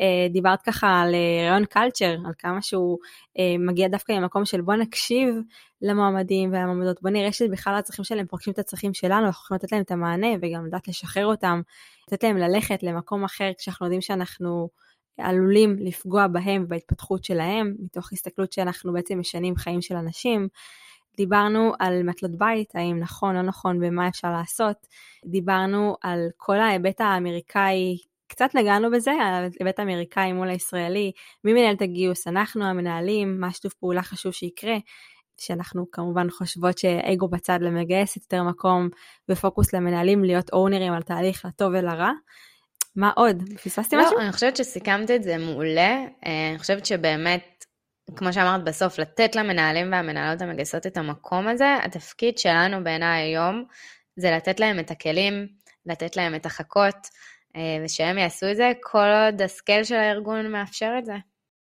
S1: אה, דיברת ככה על אה, רעיון קלצ'ר, על כמה שהוא אה, מגיע דווקא ממקום של בוא נקשיב למועמדים ולמועמדות, בוא נראה שבכלל הצרכים שלהם פוגשים את הצרכים שלנו, אנחנו יכולים לתת להם את המענה וגם לדעת לשחרר אותם, לתת להם ללכת למקום אחר כשאנחנו יודעים שאנחנו עלולים לפגוע בהם ובהתפתחות שלהם, מתוך הסתכלות שאנחנו בעצם משנים חיים של אנשים. דיברנו על מטלות בית, האם נכון לא נכון ומה אפשר לעשות. דיברנו על כל ההיבט האמריקאי קצת נגענו בזה, ההיבט האמריקאי מול הישראלי, מי מנהל את הגיוס? אנחנו המנהלים, מה שיתוף פעולה חשוב שיקרה, שאנחנו כמובן חושבות שאגו בצד למגייס יותר מקום ופוקוס למנהלים להיות אונרים על תהליך לטוב ולרע. מה עוד? פספסתי
S2: לא,
S1: משהו?
S2: לא, אני חושבת שסיכמת את זה מעולה. אה, אני חושבת שבאמת כמו שאמרת בסוף, לתת למנהלים והמנהלות המגייסות את המקום הזה, התפקיד שלנו בעיניי היום זה לתת להם את הכלים, לתת להם את החכות, ושהם יעשו את זה כל עוד הסקייל של הארגון מאפשר את זה.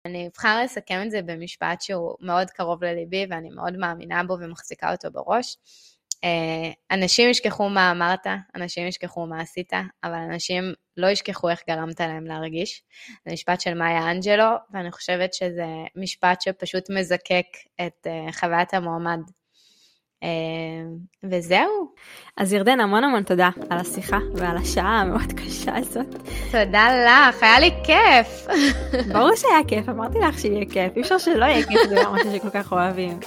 S2: אני אבחר לסכם את זה במשפט שהוא מאוד קרוב לליבי ואני מאוד מאמינה בו ומחזיקה אותו בראש. אה, אנשים ישכחו מה אמרת, אנשים ישכחו מה עשית, אבל אנשים לא ישכחו איך גרמת להם להרגיש. זה משפט של מאיה אנג'לו, ואני חושבת שזה משפט שפשוט מזקק את אה, חוויית המועמד וזהו.
S1: אז ירדן, המון המון תודה על השיחה ועל השעה המאוד קשה הזאת.
S2: תודה לך, היה לי כיף.
S1: ברור שהיה כיף, אמרתי לך שיהיה כיף, אי אפשר שלא יהיה כיף, זה משהו שכל כך אוהבים.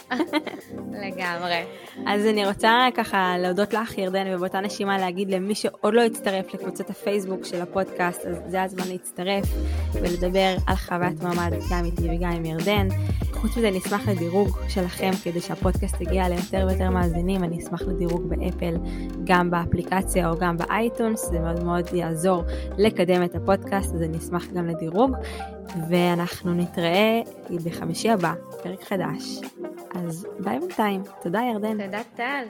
S2: לגמרי.
S1: אז אני רוצה ככה להודות לך, ירדן, ובאותה נשימה להגיד למי שעוד לא הצטרף לקבוצת הפייסבוק של הפודקאסט, אז זה הזמן להצטרף ולדבר על חוויית מועמד גם איתי וגם עם ירדן. חוץ מזה, נשמח לדירוג שלכם כדי שהפודקאסט יגיע ליותר ויותר מאזינים. אני אשמח לדירוג באפל, גם באפליקציה או גם ב iTunes, זה מאוד מאוד יעזור לקדם את הפודקאסט, אז אני אשמח גם לדירוג. ואנחנו נתראה בחמישי הבא, פרק חדש. אז ביי בינתיים. תודה ירדן.
S2: תודה טל.